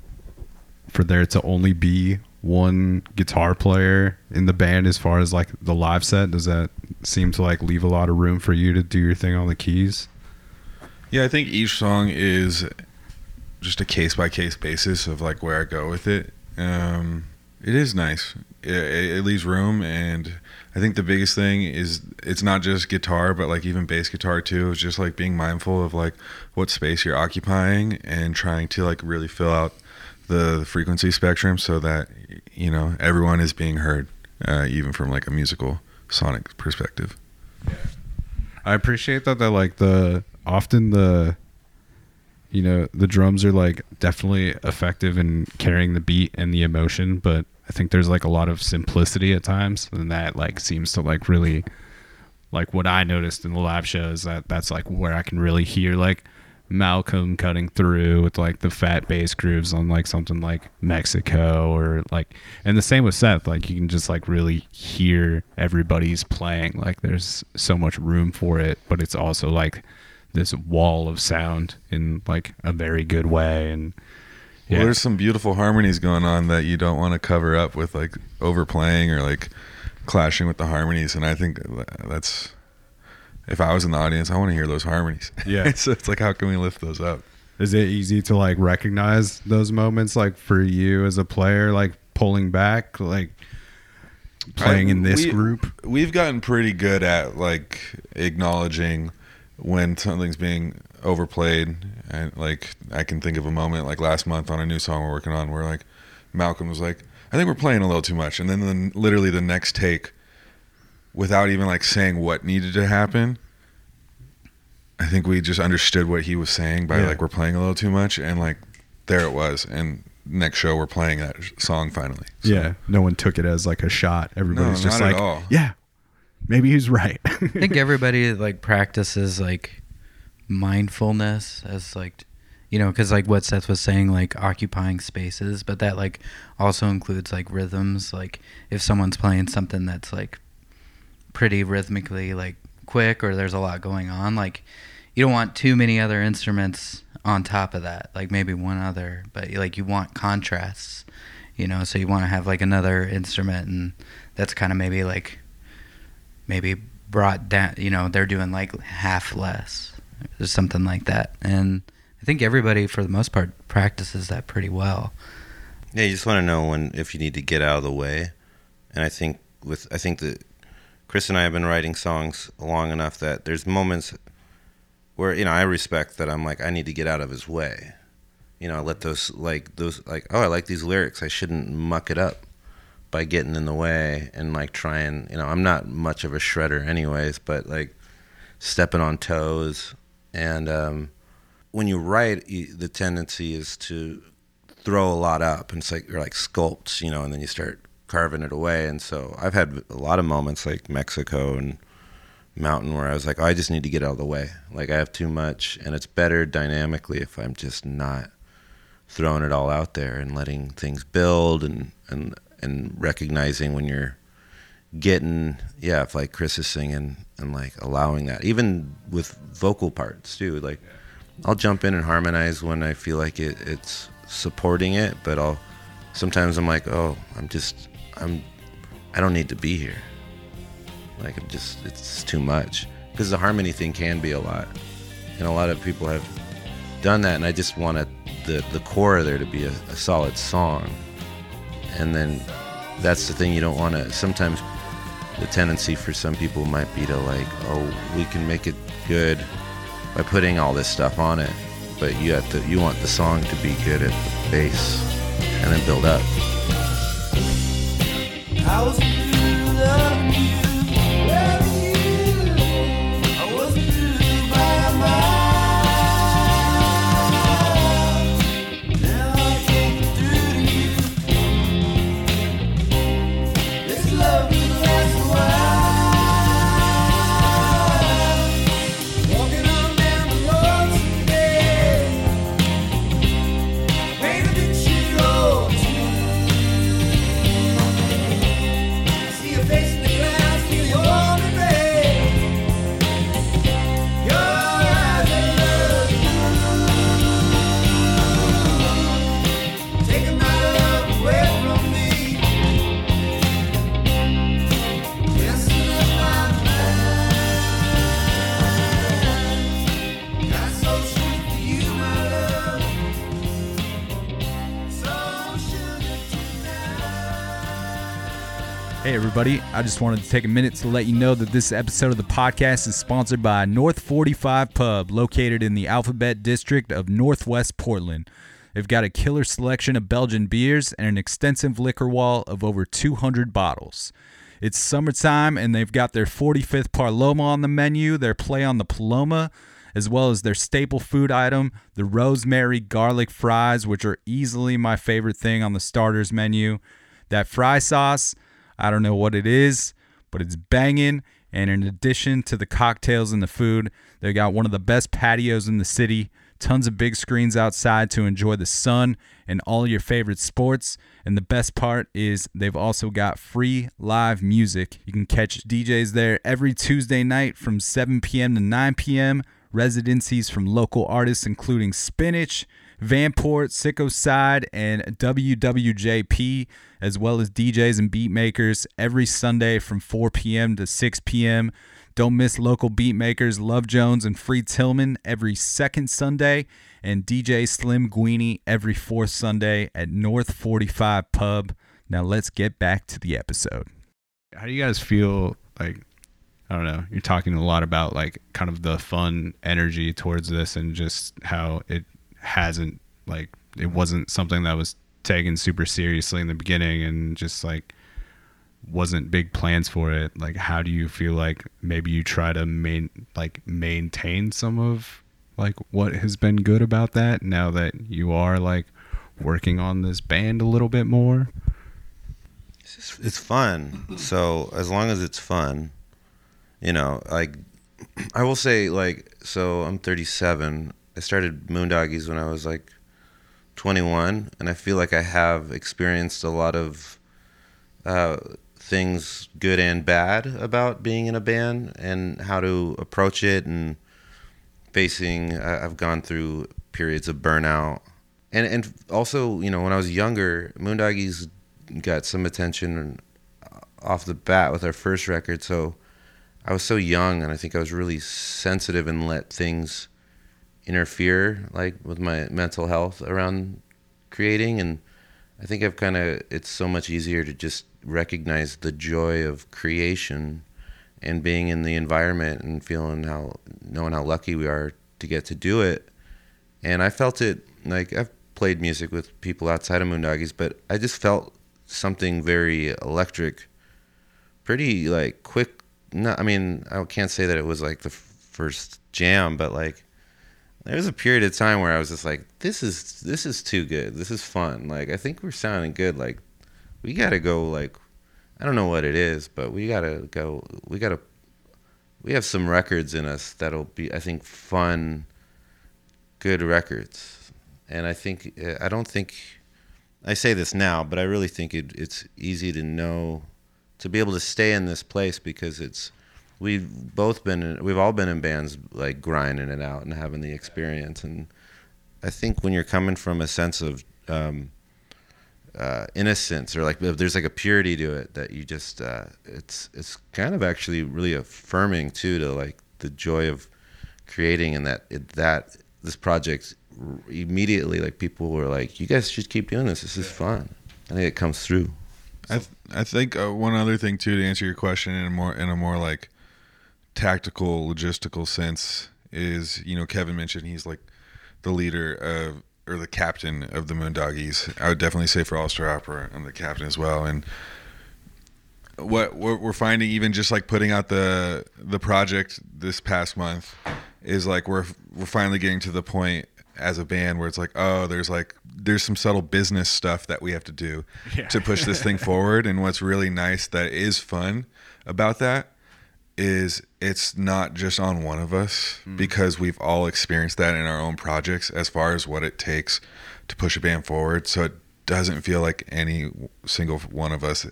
for there to only be one guitar player in the band as far as like the live set? Does that seem to like leave a lot of room for you to do your thing on the keys? Yeah, I think each song is just a case by case basis of like where I go with it. Um, it is nice. It, it, it leaves room, and I think the biggest thing is it's not just guitar, but like even bass guitar too. It's just like being mindful of like what space you're occupying and trying to like really fill out the frequency spectrum so that you know everyone is being heard, uh, even from like a musical sonic perspective. I appreciate that. That like the often the you know the drums are like definitely effective in carrying the beat and the emotion, but I think there's like a lot of simplicity at times, and that like seems to like really like what I noticed in the live show is that that's like where I can really hear like Malcolm cutting through with like the fat bass grooves on like something like Mexico or like and the same with Seth like you can just like really hear everybody's playing like there's so much room for it but it's also like this wall of sound in like a very good way and Well, there's some beautiful harmonies going on that you don't want to cover up with like overplaying or like clashing with the harmonies. And I think that's if I was in the audience, I want to hear those harmonies. Yeah. so it's like, how can we lift those up? is it easy to like recognize those moments like for you as a player like pulling back like playing in this we- group We've gotten pretty good at like acknowledging when something's being overplayed. And like, I can think of a moment like last month on a new song we're working on where like Malcolm was like, I think we're playing a little too much. And then the, literally the next take, without even like saying what needed to happen, I think we just understood what he was saying by Yeah. like, we're playing a little too much. And like, there it was. And next show, we're playing that song finally. So- yeah no one took it as like a shot everybody's No, just not at like all. yeah maybe he's right I think everybody like practices like mindfulness as like you know because like what Seth was saying like occupying spaces but that like also includes like rhythms. Like if someone's playing something that's like pretty rhythmically like quick or there's a lot going on like you don't want too many other instruments on top of that like maybe one other but like you want contrasts you know so you want to have like another instrument and that's kind of maybe like maybe brought down you know they're doing like half less or something like that and I think everybody, for the most part, practices that pretty well. Yeah, you just want to know when if you need to get out of the way, and I think with I think that Chris and I have been writing songs long enough that there's moments where you know I respect that I'm like I need to get out of his way. You know, I let those like those like oh I like these lyrics. I shouldn't muck it up by getting in the way and like trying. You know, I'm not much of a shredder anyways, but like stepping on toes and um, when you write, you, the tendency is to throw a lot up, and it's like you're like sculpts, you know, and then you start carving it away. And so I've had a lot of moments like Mexico and Mountain where I was like, oh, I just need to get out of the way. Like I have too much, and it's better dynamically if I'm just not throwing it all out there and letting things build and and and recognizing when you're getting yeah if like chris is singing and like allowing that even with vocal parts too like i'll jump in and harmonize when i feel like it, it's supporting it but i'll sometimes i'm like oh i'm just i'm i don't need to be here. Like i'm just it's too much. Because the harmony thing can be a lot. And a lot of people have done that and i just want the the core there to be a, a solid song. And then that's the thing you don't want to sometimes the tendency for some people might be to like oh we can make it good by putting all this stuff on it but you have to you want the song to be good at the base and then build up Hey, everybody. I just wanted to take a minute to let you know that this episode of the podcast is sponsored by North 45 Pub, located in the Alphabet District of Northwest Portland. They've got a killer selection of Belgian beers and an extensive liquor wall of over 200 bottles. It's summertime, and they've got their 45th Paloma on the menu, their play on the Paloma, as well as their staple food item, the rosemary garlic fries, which are easily my favorite thing on the starters menu. That fry sauce, I don't know what it is, but it's banging. And in addition to the cocktails and the food, they got one of the best patios in the city. Tons of big screens outside to enjoy the sun and all your favorite sports. And the best part is they've also got free live music. You can catch DJs there every Tuesday night from 7 p.m. to 9 p.m. Residencies from local artists including Spinach, Vanport, Sicko Side, and WWJP, as well as DJs and beat makers every Sunday from 4 p.m. to 6 p.m. Don't miss local beat makers Love Jones and Free Tillman every second Sunday, and DJ Slim Guini every fourth Sunday at North 45 Pub. Now let's get back to the episode. How do you guys feel like I don't know, you're talking a lot about like kind of the fun energy towards this and just how it hasn't like it wasn't something that was taken super seriously in the beginning and just like wasn't big plans for it. Like how do you feel like maybe you try to main like maintain some of like what has been good about that now that you are like working on this band a little bit more? It's, it's fun. So as long as it's fun you know like i will say like so i'm 37 i started moondoggies when i was like 21 and i feel like i have experienced a lot of uh, things good and bad about being in a band and how to approach it and facing I- i've gone through periods of burnout. And and also you know when i was younger moondoggies got some attention off the bat with our first record so i was so young and i think i was really sensitive and let things interfere like with my mental health around creating and I think I've kind of it's so much easier to just recognize the joy of creation and being in the environment and feeling how knowing how lucky we are to get to do it. And I felt it like I've played music with people outside of Moondoggies, but I just felt something very electric, pretty like quick. No, I mean I can't say that it was like the f- first jam, but like there was a period of time where I was just like, this is this is too good. This is fun. Like I think we're sounding good. Like we gotta go. Like I don't know what it is, but we gotta go. We gotta. We have some records in us that'll be, I think, fun, good records. And I think I don't think I say this now, but I really think it, it's easy to know to be able to stay in this place because it's we've both been in, we've all been in bands like grinding it out and having the experience. And I think when you're coming from a sense of um, uh, innocence or like there's like a purity to it that you just uh, it's it's kind of actually really affirming too to like the joy of creating and that it, that this project immediately like people were like you guys should keep doing this. This is fun. I think it comes through. I th- I think uh, one other thing too to answer your question in a more in a more like tactical logistical sense is you know Kevin mentioned he's like the leader of or the captain of the Moondoggies. I would definitely say for All Star Opera I'm the captain as well. And what what we're finding even just like putting out the the project this past month is like we're we're finally getting to the point as a band where it's like oh there's like there's some subtle business stuff that we have to do to push this thing forward. And what's really nice that is fun about that is it's not just on one of us because we've all experienced that in our own projects as far as what it takes to push a band forward. So it doesn't feel like any single one of us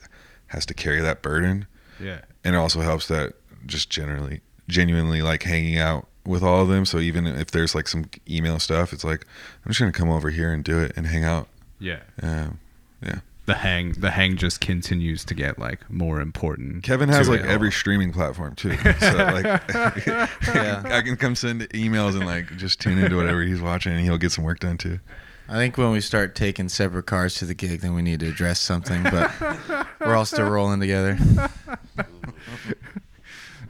has to carry that burden. Yeah. and it also helps that just generally genuinely like hanging out with all of them. So even if there's like some email stuff it's like i'm just gonna come over here and do it and hang out. Yeah. um, yeah The hang the hang just continues to get like more important. kevin has like every all. streaming platform too so like yeah. i can come send emails and like just tune into whatever he's watching and he'll get some work done too I think when we start taking separate cars to the gig, then we need to address something. But we're all still rolling together.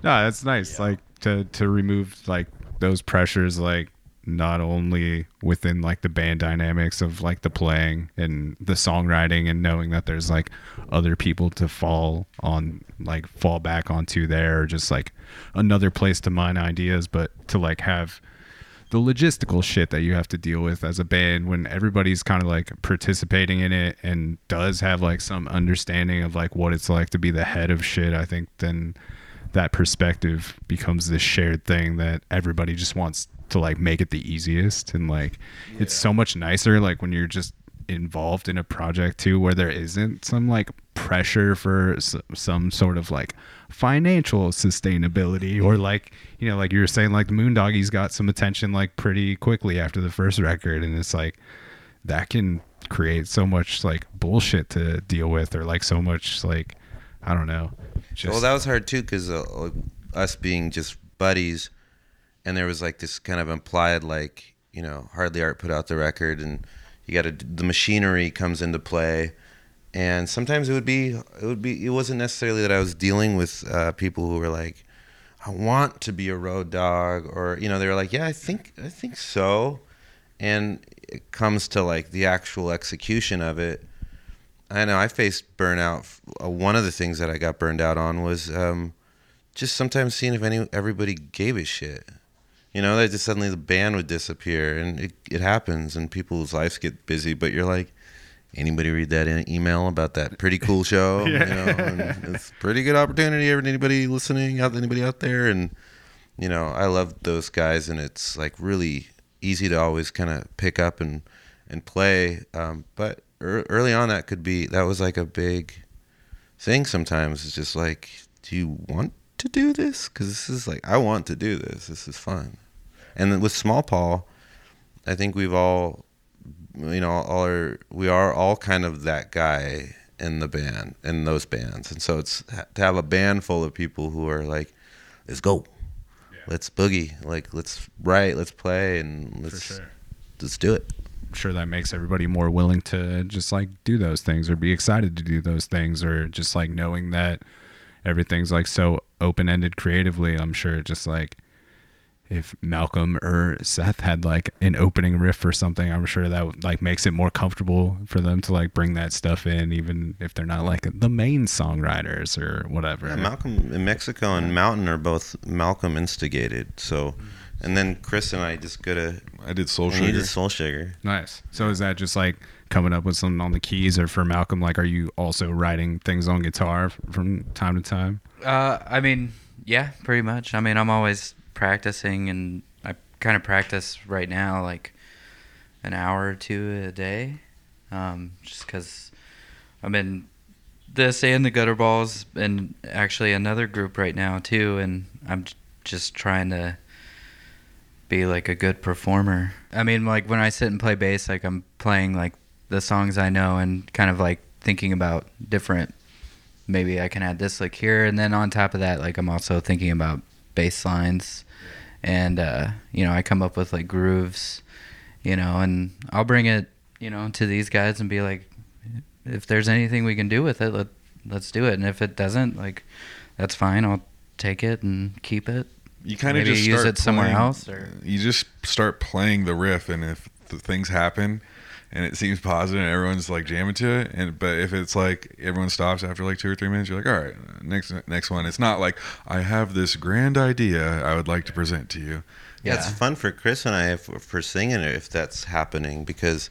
No, that's nice. Like to to remove like those pressures, like not only within like the band dynamics of like the playing and the songwriting and knowing that there's like other people to fall on like fall back onto there or just like another place to mine ideas but to like have the logistical shit that you have to deal with as a band when everybody's kind of like participating in it and does have like some understanding of like what it's like to be the head of shit i think then that perspective becomes this shared thing that everybody just wants to like make it the easiest and like it's so much nicer like when you're just involved in a project too where there isn't some like pressure for s- some sort of like financial sustainability or like you know like you were saying like the moondoggies got some attention like pretty quickly after the first record and it's like that can create so much like bullshit to deal with or like so much like i don't know just well, that was hard too because uh, us being just buddies, and there was like this kind of implied like you know Hardly Art put out the record, and you got to the machinery comes into play, and sometimes it would be it would be it wasn't necessarily that I was dealing with uh, people who were like, I want to be a road dog, or you know they were like, yeah, I think I think so, and it comes to like the actual execution of it. I know I faced burnout. Uh, One of the things that I got burned out on was um, just sometimes seeing if any everybody gave a shit. You know, that just suddenly the band would disappear, and it it happens, and people's lives get busy. But you're like, anybody read that in- email about that pretty cool show? You know, and it's a pretty good opportunity. Anybody listening out? Anybody out there? And you know, I love those guys, and it's like really easy to always kind of pick up and and play. Um, but ear early on, that could be that was like a big thing. Sometimes it's just like, do you want to do this? Because this is like, I want to do this. This is fun. And then with Small Paul, I think we've all, you know, all are we are all kind of that guy in the band in those bands, and so it's to have a band full of people who are like, let's go. let's boogie, like let's write, let's play, and let's sure. let's do it. I'm sure that makes everybody more willing to just like do those things or be excited to do those things or just like knowing that everything's like so open ended creatively. I'm sure just like if Malcolm or Seth had like an opening riff or something, I'm sure that like makes it more comfortable for them to like bring that stuff in, even if they're not like the main songwriters or whatever. Yeah, Malcolm in Mexico and Mountain are both Malcolm instigated. So, and then Chris and I just go to I did Soul and you Sugar. did Soul Sugar. Nice. So is that just like coming up with something on the keys, or for Malcolm, like, are you also writing things on guitar from time to time? Uh, I mean, yeah, pretty much. I mean, I'm always practicing, and I kind of practice right now, like an hour or two a day, um, just because I'm in this and the Gutter Balls, and actually another group right now too, and I'm just trying to be like a good performer. I mean, like when I sit and play bass, like I'm playing like the songs I know and kind of like thinking about different maybe I can add this like here, and then on top of that, like I'm also thinking about bass lines, and uh, you know I come up with like grooves, you know, and I'll bring it, you know, to these guys and be like, if there's anything we can do with it, let let's do it, and if it doesn't, like, that's fine. I'll take it and keep it. you kind of just use start it somewhere else, or- you just start playing the riff and if the things happen and it seems positive and everyone's like jamming to it and but if it's like everyone stops after like two or three minutes you're like all right next next one it's not like i have this grand idea i would like to present to you Yeah, it's fun for Chris and I for, for singing it if that's happening because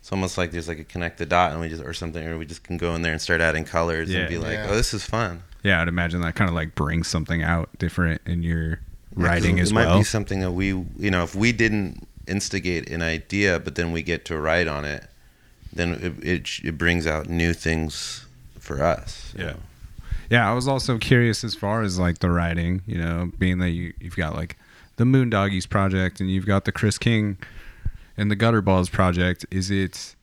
it's almost like there's like a connect the dot and we just or something or we just can go in there and start adding colors Yeah. and be like, Yeah. oh, this is fun. Yeah, I'd imagine that kind of like brings something out different in your Yeah, 'cause writing it as might well. be something that we you know if we didn't instigate an idea but then we get to write on it, then it it, it brings out new things for us. Yeah. know. Yeah, I was also curious as far as like the writing, you know, being that you, you've got like the Moondoggies project and you've got the Chris King and the Gutter Balls project. Is it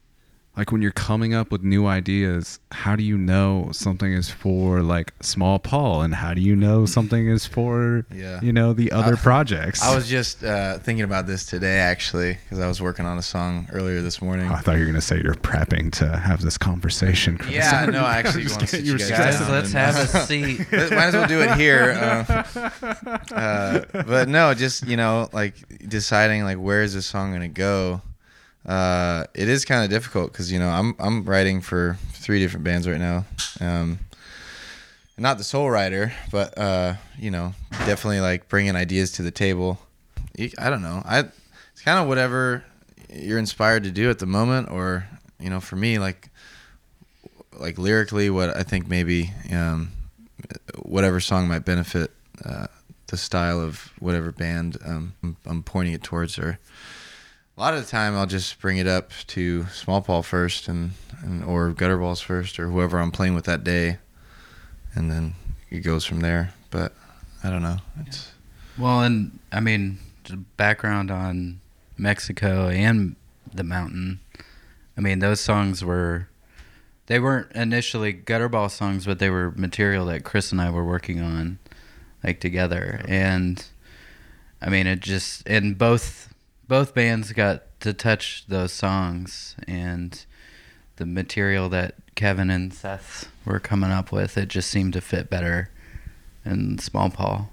like when you're coming up with new ideas, how do you know something is for like Small Paul and how do you know something is for, Yeah. you know, the other I- projects? I was just uh, thinking about this today, actually, because I was working on a song earlier this morning. Oh, I thought you were going to say you're prepping to have this conversation. Chris. Yeah, no, I actually want to you you guys Guys, let's have a seat. Might as well do it here. Uh, uh, but no, just you know, like deciding like where is this song gonna go. Uh, it is kind of difficult because you know I'm I'm writing for three different bands right now. Um, not the sole writer, but uh, you know, definitely like bringing ideas to the table. I don't know. I it's kind of whatever you're inspired to do at the moment, or you know, for me, like like lyrically, what I think maybe um, whatever song might benefit uh, the style of whatever band um, I'm, pointing it towards. Or a lot of the time, I'll just bring it up to Small Paul first, and, and or Gutter Balls first, or whoever I'm playing with that day, and then it goes from there. But I don't know. It's Well, and I mean, background on Mexico and the mountain. I mean, those songs were. They weren't initially gutterball songs, but they were material that Chris and I were working on, like together. Oh. And I mean, it just and both both bands got to touch those songs and the material that Kevin and Seth were coming up with. It just seemed to fit better in Small Paul.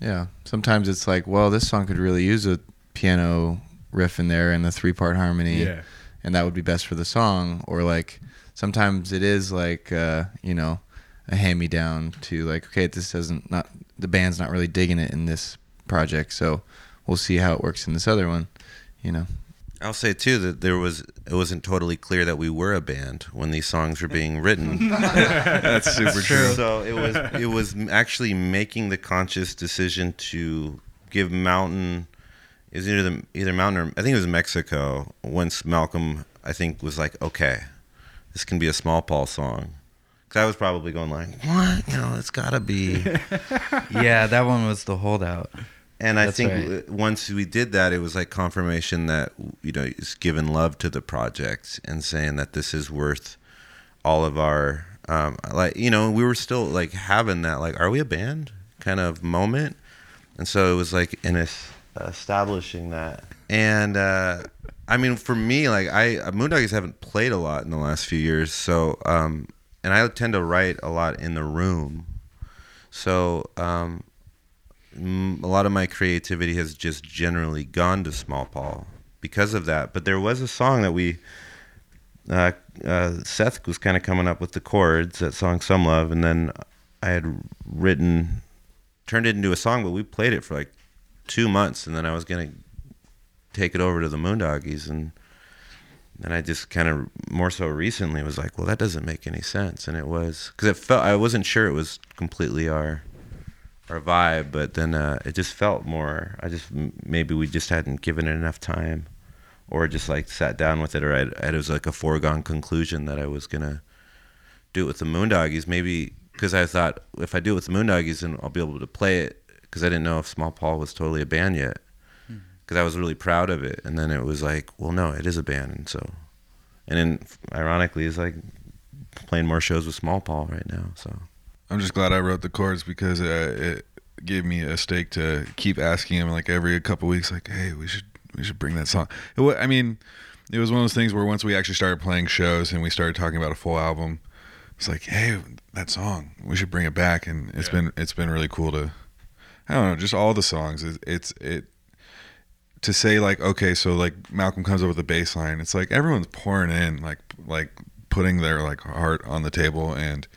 Yeah. Sometimes it's like, well, this song could really use a piano riff in there and a three part harmony. Yeah. And that would be best for the song. Or like sometimes it is like, uh, you know, a hand me down to like, okay, this doesn't not the band's not really digging it in this project, so we'll see how it works in this other one. You know. I'll say too that there was it wasn't totally clear that we were a band when these songs were being written. that's super true So it was it was actually making the conscious decision to give Mountain is either the, either Mountain or I think it was Mexico. Once Malcolm I think was like, okay, this can be a Small Paul song. Because I was probably going like, what? You know, it's got to be. yeah, that one was the holdout. And I That's think right. once we did that, it was like confirmation that you know it's giving love to the project and saying that this is worth all of our um, like you know we were still like having that like are we a band kind of moment, and so it was like in es- establishing that. And uh, I mean, for me, like I uh, Moondoggies haven't played a lot in the last few years, so um, and I tend to write a lot in the room, so um, a lot of my creativity has just generally gone to Small Paul because of that. But there was a song that we. Uh, uh, Seth was kind of coming up with the chords that song "Some Love," and then I had written, turned it into a song, but we played it for like two months, and then I was gonna take it over to the Moondoggies, and then I just kind of more so recently was like, well, that doesn't make any sense, and it was because it felt I wasn't sure it was completely our our vibe, but then uh, it just felt more. I just maybe we just hadn't given it enough time, or just like sat down with it, or I'd, it was like a foregone conclusion that I was gonna do it with the Moondoggies. Maybe because I thought if I do it with the Moondoggies, then I'll be able to play it because I didn't know if Small Paul was totally a band yet. Because I was really proud of it, and then it was like, well, no, it is a band, and so, and then ironically, it's like playing more shows with Small Paul right now. So I'm just glad I wrote the chords because uh, it gave me a stake to keep asking him like every couple weeks, like, "Hey, we should we should bring that song." It I mean, it was one of those things where once we actually started playing shows and we started talking about a full album, it's like, "Hey, that song, we should bring it back." And it's been it's been really cool to, I don't know, just all the songs. It's, it's it to say like, okay, so like Malcolm comes up with a bass line. It's like everyone's pouring in, like like putting their like heart on the table and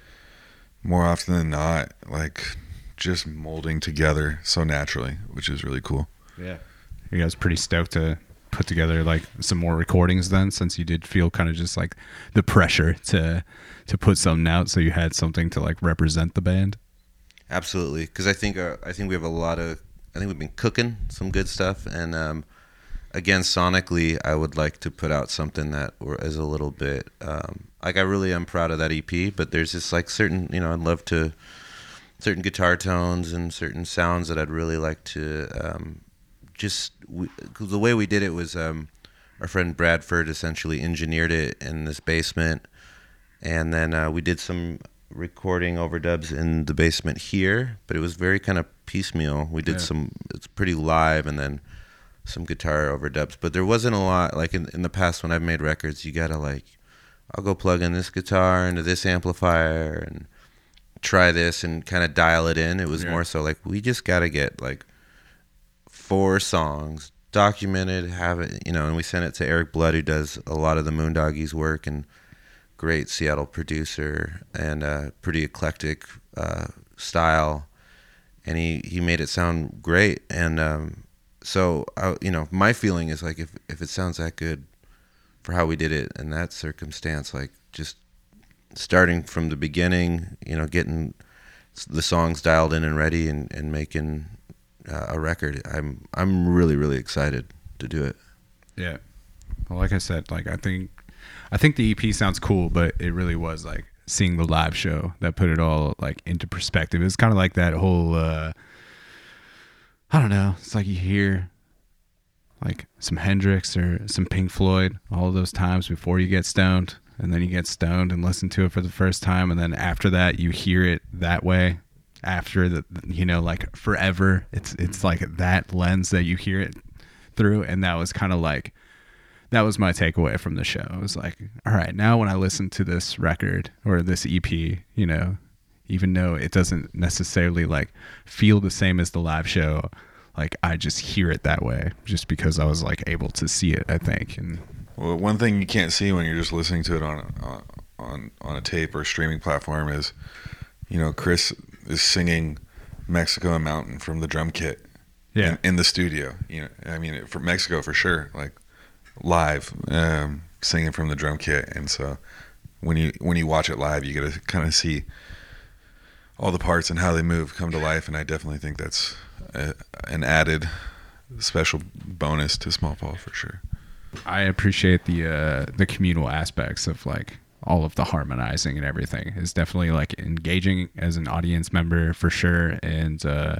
more often than not, like just molding together so naturally, which is really cool. Yeah. You guys pretty stoked to put together like some more recordings then since you did feel kind of just like the pressure to to put something out so you had something to like represent the band. Absolutely, because I think uh, I think we have a lot of I think we've been cooking some good stuff, and um, again, sonically, I would like to put out something that is a little bit um, like I really am proud of that EP, but there's just like certain you know I'd love to certain guitar tones and certain sounds that I'd really like to um, just we, the way we did it was um, our friend Bradford essentially engineered it in this basement and then uh, we did some recording overdubs in the basement here but it was very kind of piecemeal we did Yeah. some it's pretty live and then some guitar overdubs but there wasn't a lot like in, in the past when i've made records you gotta like i'll go plug in this guitar into this amplifier and try this and kind of dial it in it was Yeah. more so like we just gotta get like four songs documented have it you know and we sent it to Erik Blood who does a lot of the moondoggies work and great Seattle producer and uh, pretty eclectic uh, style, and he, he made it sound great. And um, so I, you know, my feeling is like if if it sounds that good for how we did it in that circumstance, like just starting from the beginning, you know, getting the songs dialed in and ready, and and making uh, a record. I'm I'm really really excited to do it. Yeah. Well, like I said, like I think I think the EP sounds cool, but it really was like seeing the live show that put it all like into perspective. It's kind of like that whole uh I don't know. It's like you hear like some Hendrix or some Pink Floyd all those times before you get stoned and then you get stoned and listen to it for the first time and then after that you hear it that way after the you know like forever it's it's like that lens that you hear it through and that was kind of like that was my takeaway from the show. It was like, all right, now when I listen to this record or this EP, you know, even though it doesn't necessarily like feel the same as the live show, like I just hear it that way just because I was like able to see it, I think. And Well, one thing you can't see when you're just listening to it on on on, a tape or streaming platform is, you know, Chris is singing "Mexico and Mountain" from the drum kit. Yeah. In, in the studio, you know, I mean, for Mexico for sure, like live, um, singing from the drum kit, and so when you when you watch it live, you get to kind of see all the parts and how they move come to life, and I definitely think that's a, an added special bonus to Small Paul for sure. I appreciate the uh, the communal aspects of like all of the harmonizing and everything. It's definitely like engaging as an audience member for sure. And uh,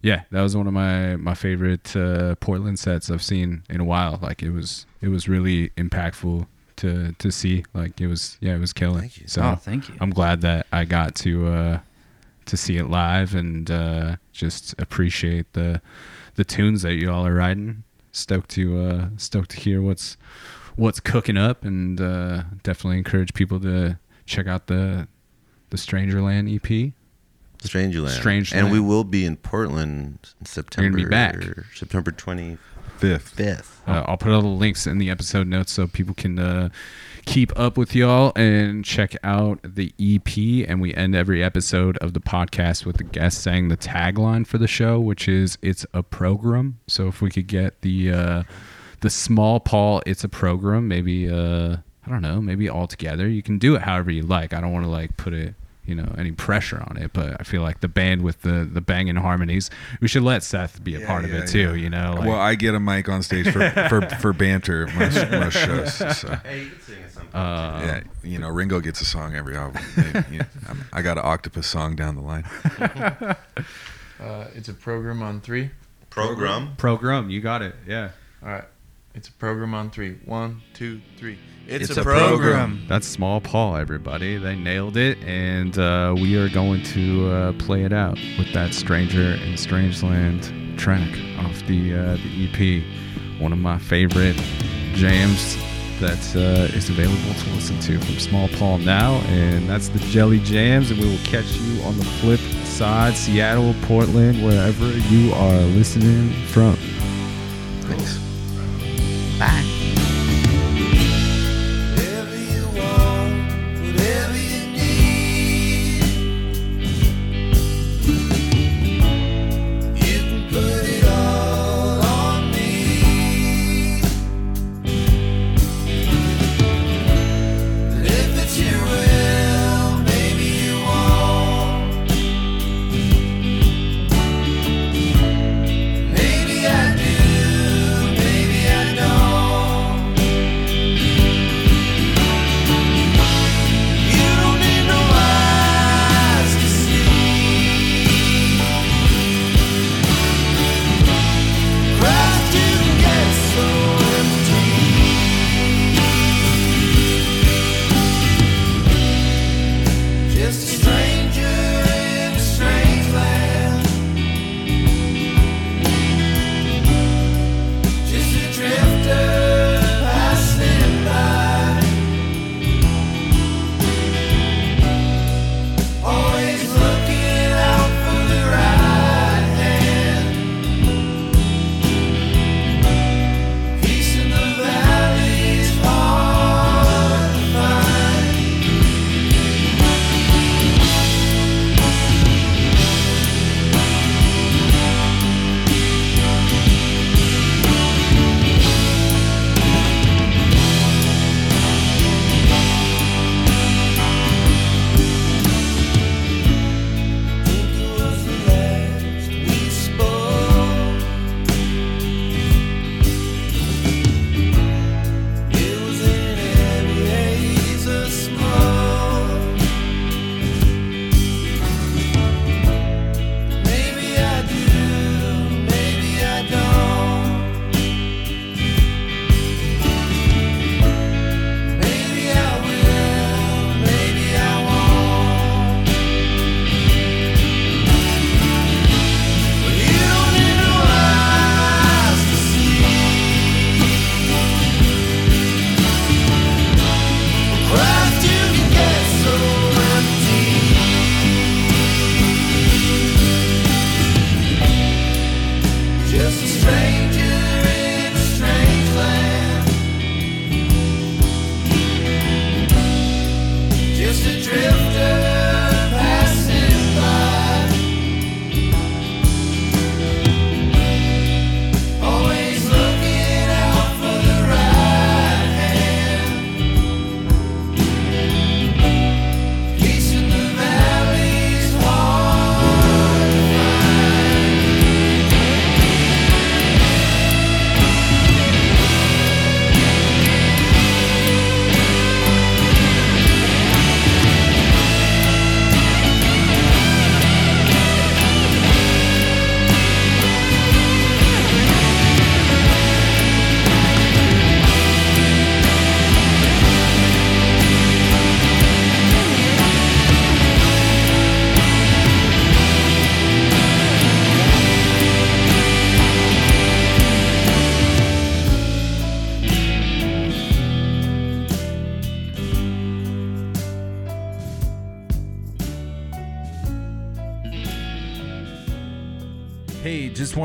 yeah, that was one of my my favorite uh, Portland sets I've seen in a while. Like it was it was really impactful to to see. Like it was yeah, it was killing. Thank you. So Oh, thank you. I'm glad that I got to uh, to see it live and uh, just appreciate the the tunes that you all are writing. Stoked to uh, stoked to hear what's what's cooking up, and uh, definitely encourage people to check out the the Strangerland EP. Strangerland. Strangerland. And we will be in Portland in September. be back. September 25th. Fifth. Uh, I'll put all the links in the episode notes so people can uh, keep up with y'all and check out the EP. And we end every episode of the podcast with the guest saying the tagline for the show, which is "It's a program." So if we could get the uh, the small Paul, it's a program. Maybe uh, I don't know. Maybe all together. You can do it however you like. I don't want to like put it. You know any pressure on it, but I feel like the band with the the banging harmonies, we should let Seth be a part of yeah, it too. yeah. You know, like, well, I get a mic on stage for for, for banter most, most shows. So. Hey, you can sing at uh, yeah, you know, Ringo gets a song every album. Maybe, you know, I'm- I got an octopus song down the line. Uh, it's a program on three. Program. program, you got it. Yeah. All right. It's a program on three. One, two, three. It's a program. That's Small Paul, everybody. They nailed it, and uh, we are going to uh, play it out with that Stranger in Strangeland track off the uh, the EP. One of my favorite jams that uh, is available to listen to from Small Paul now, and that's the Jelly Jams. And we will catch you on the flip side, Seattle, Portland, wherever you are listening from.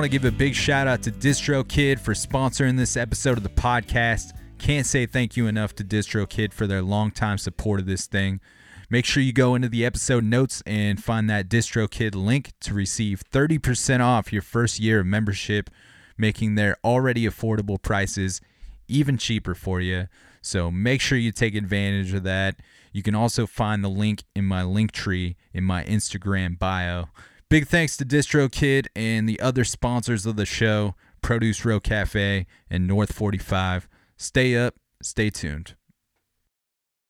To give a big shout out to DistroKid for sponsoring this episode of the podcast. Can't say thank you enough to DistroKid for their longtime support of this thing. Make sure you go into the episode notes and find that DistroKid link to receive 30% off your first year of membership, making their already affordable prices even cheaper for you. So make sure you take advantage of that. You can also find the link in my Linktree in my Instagram bio. Big thanks to DistroKid and the other sponsors of the show, Produce Row Cafe and North 45. Stay up, stay tuned.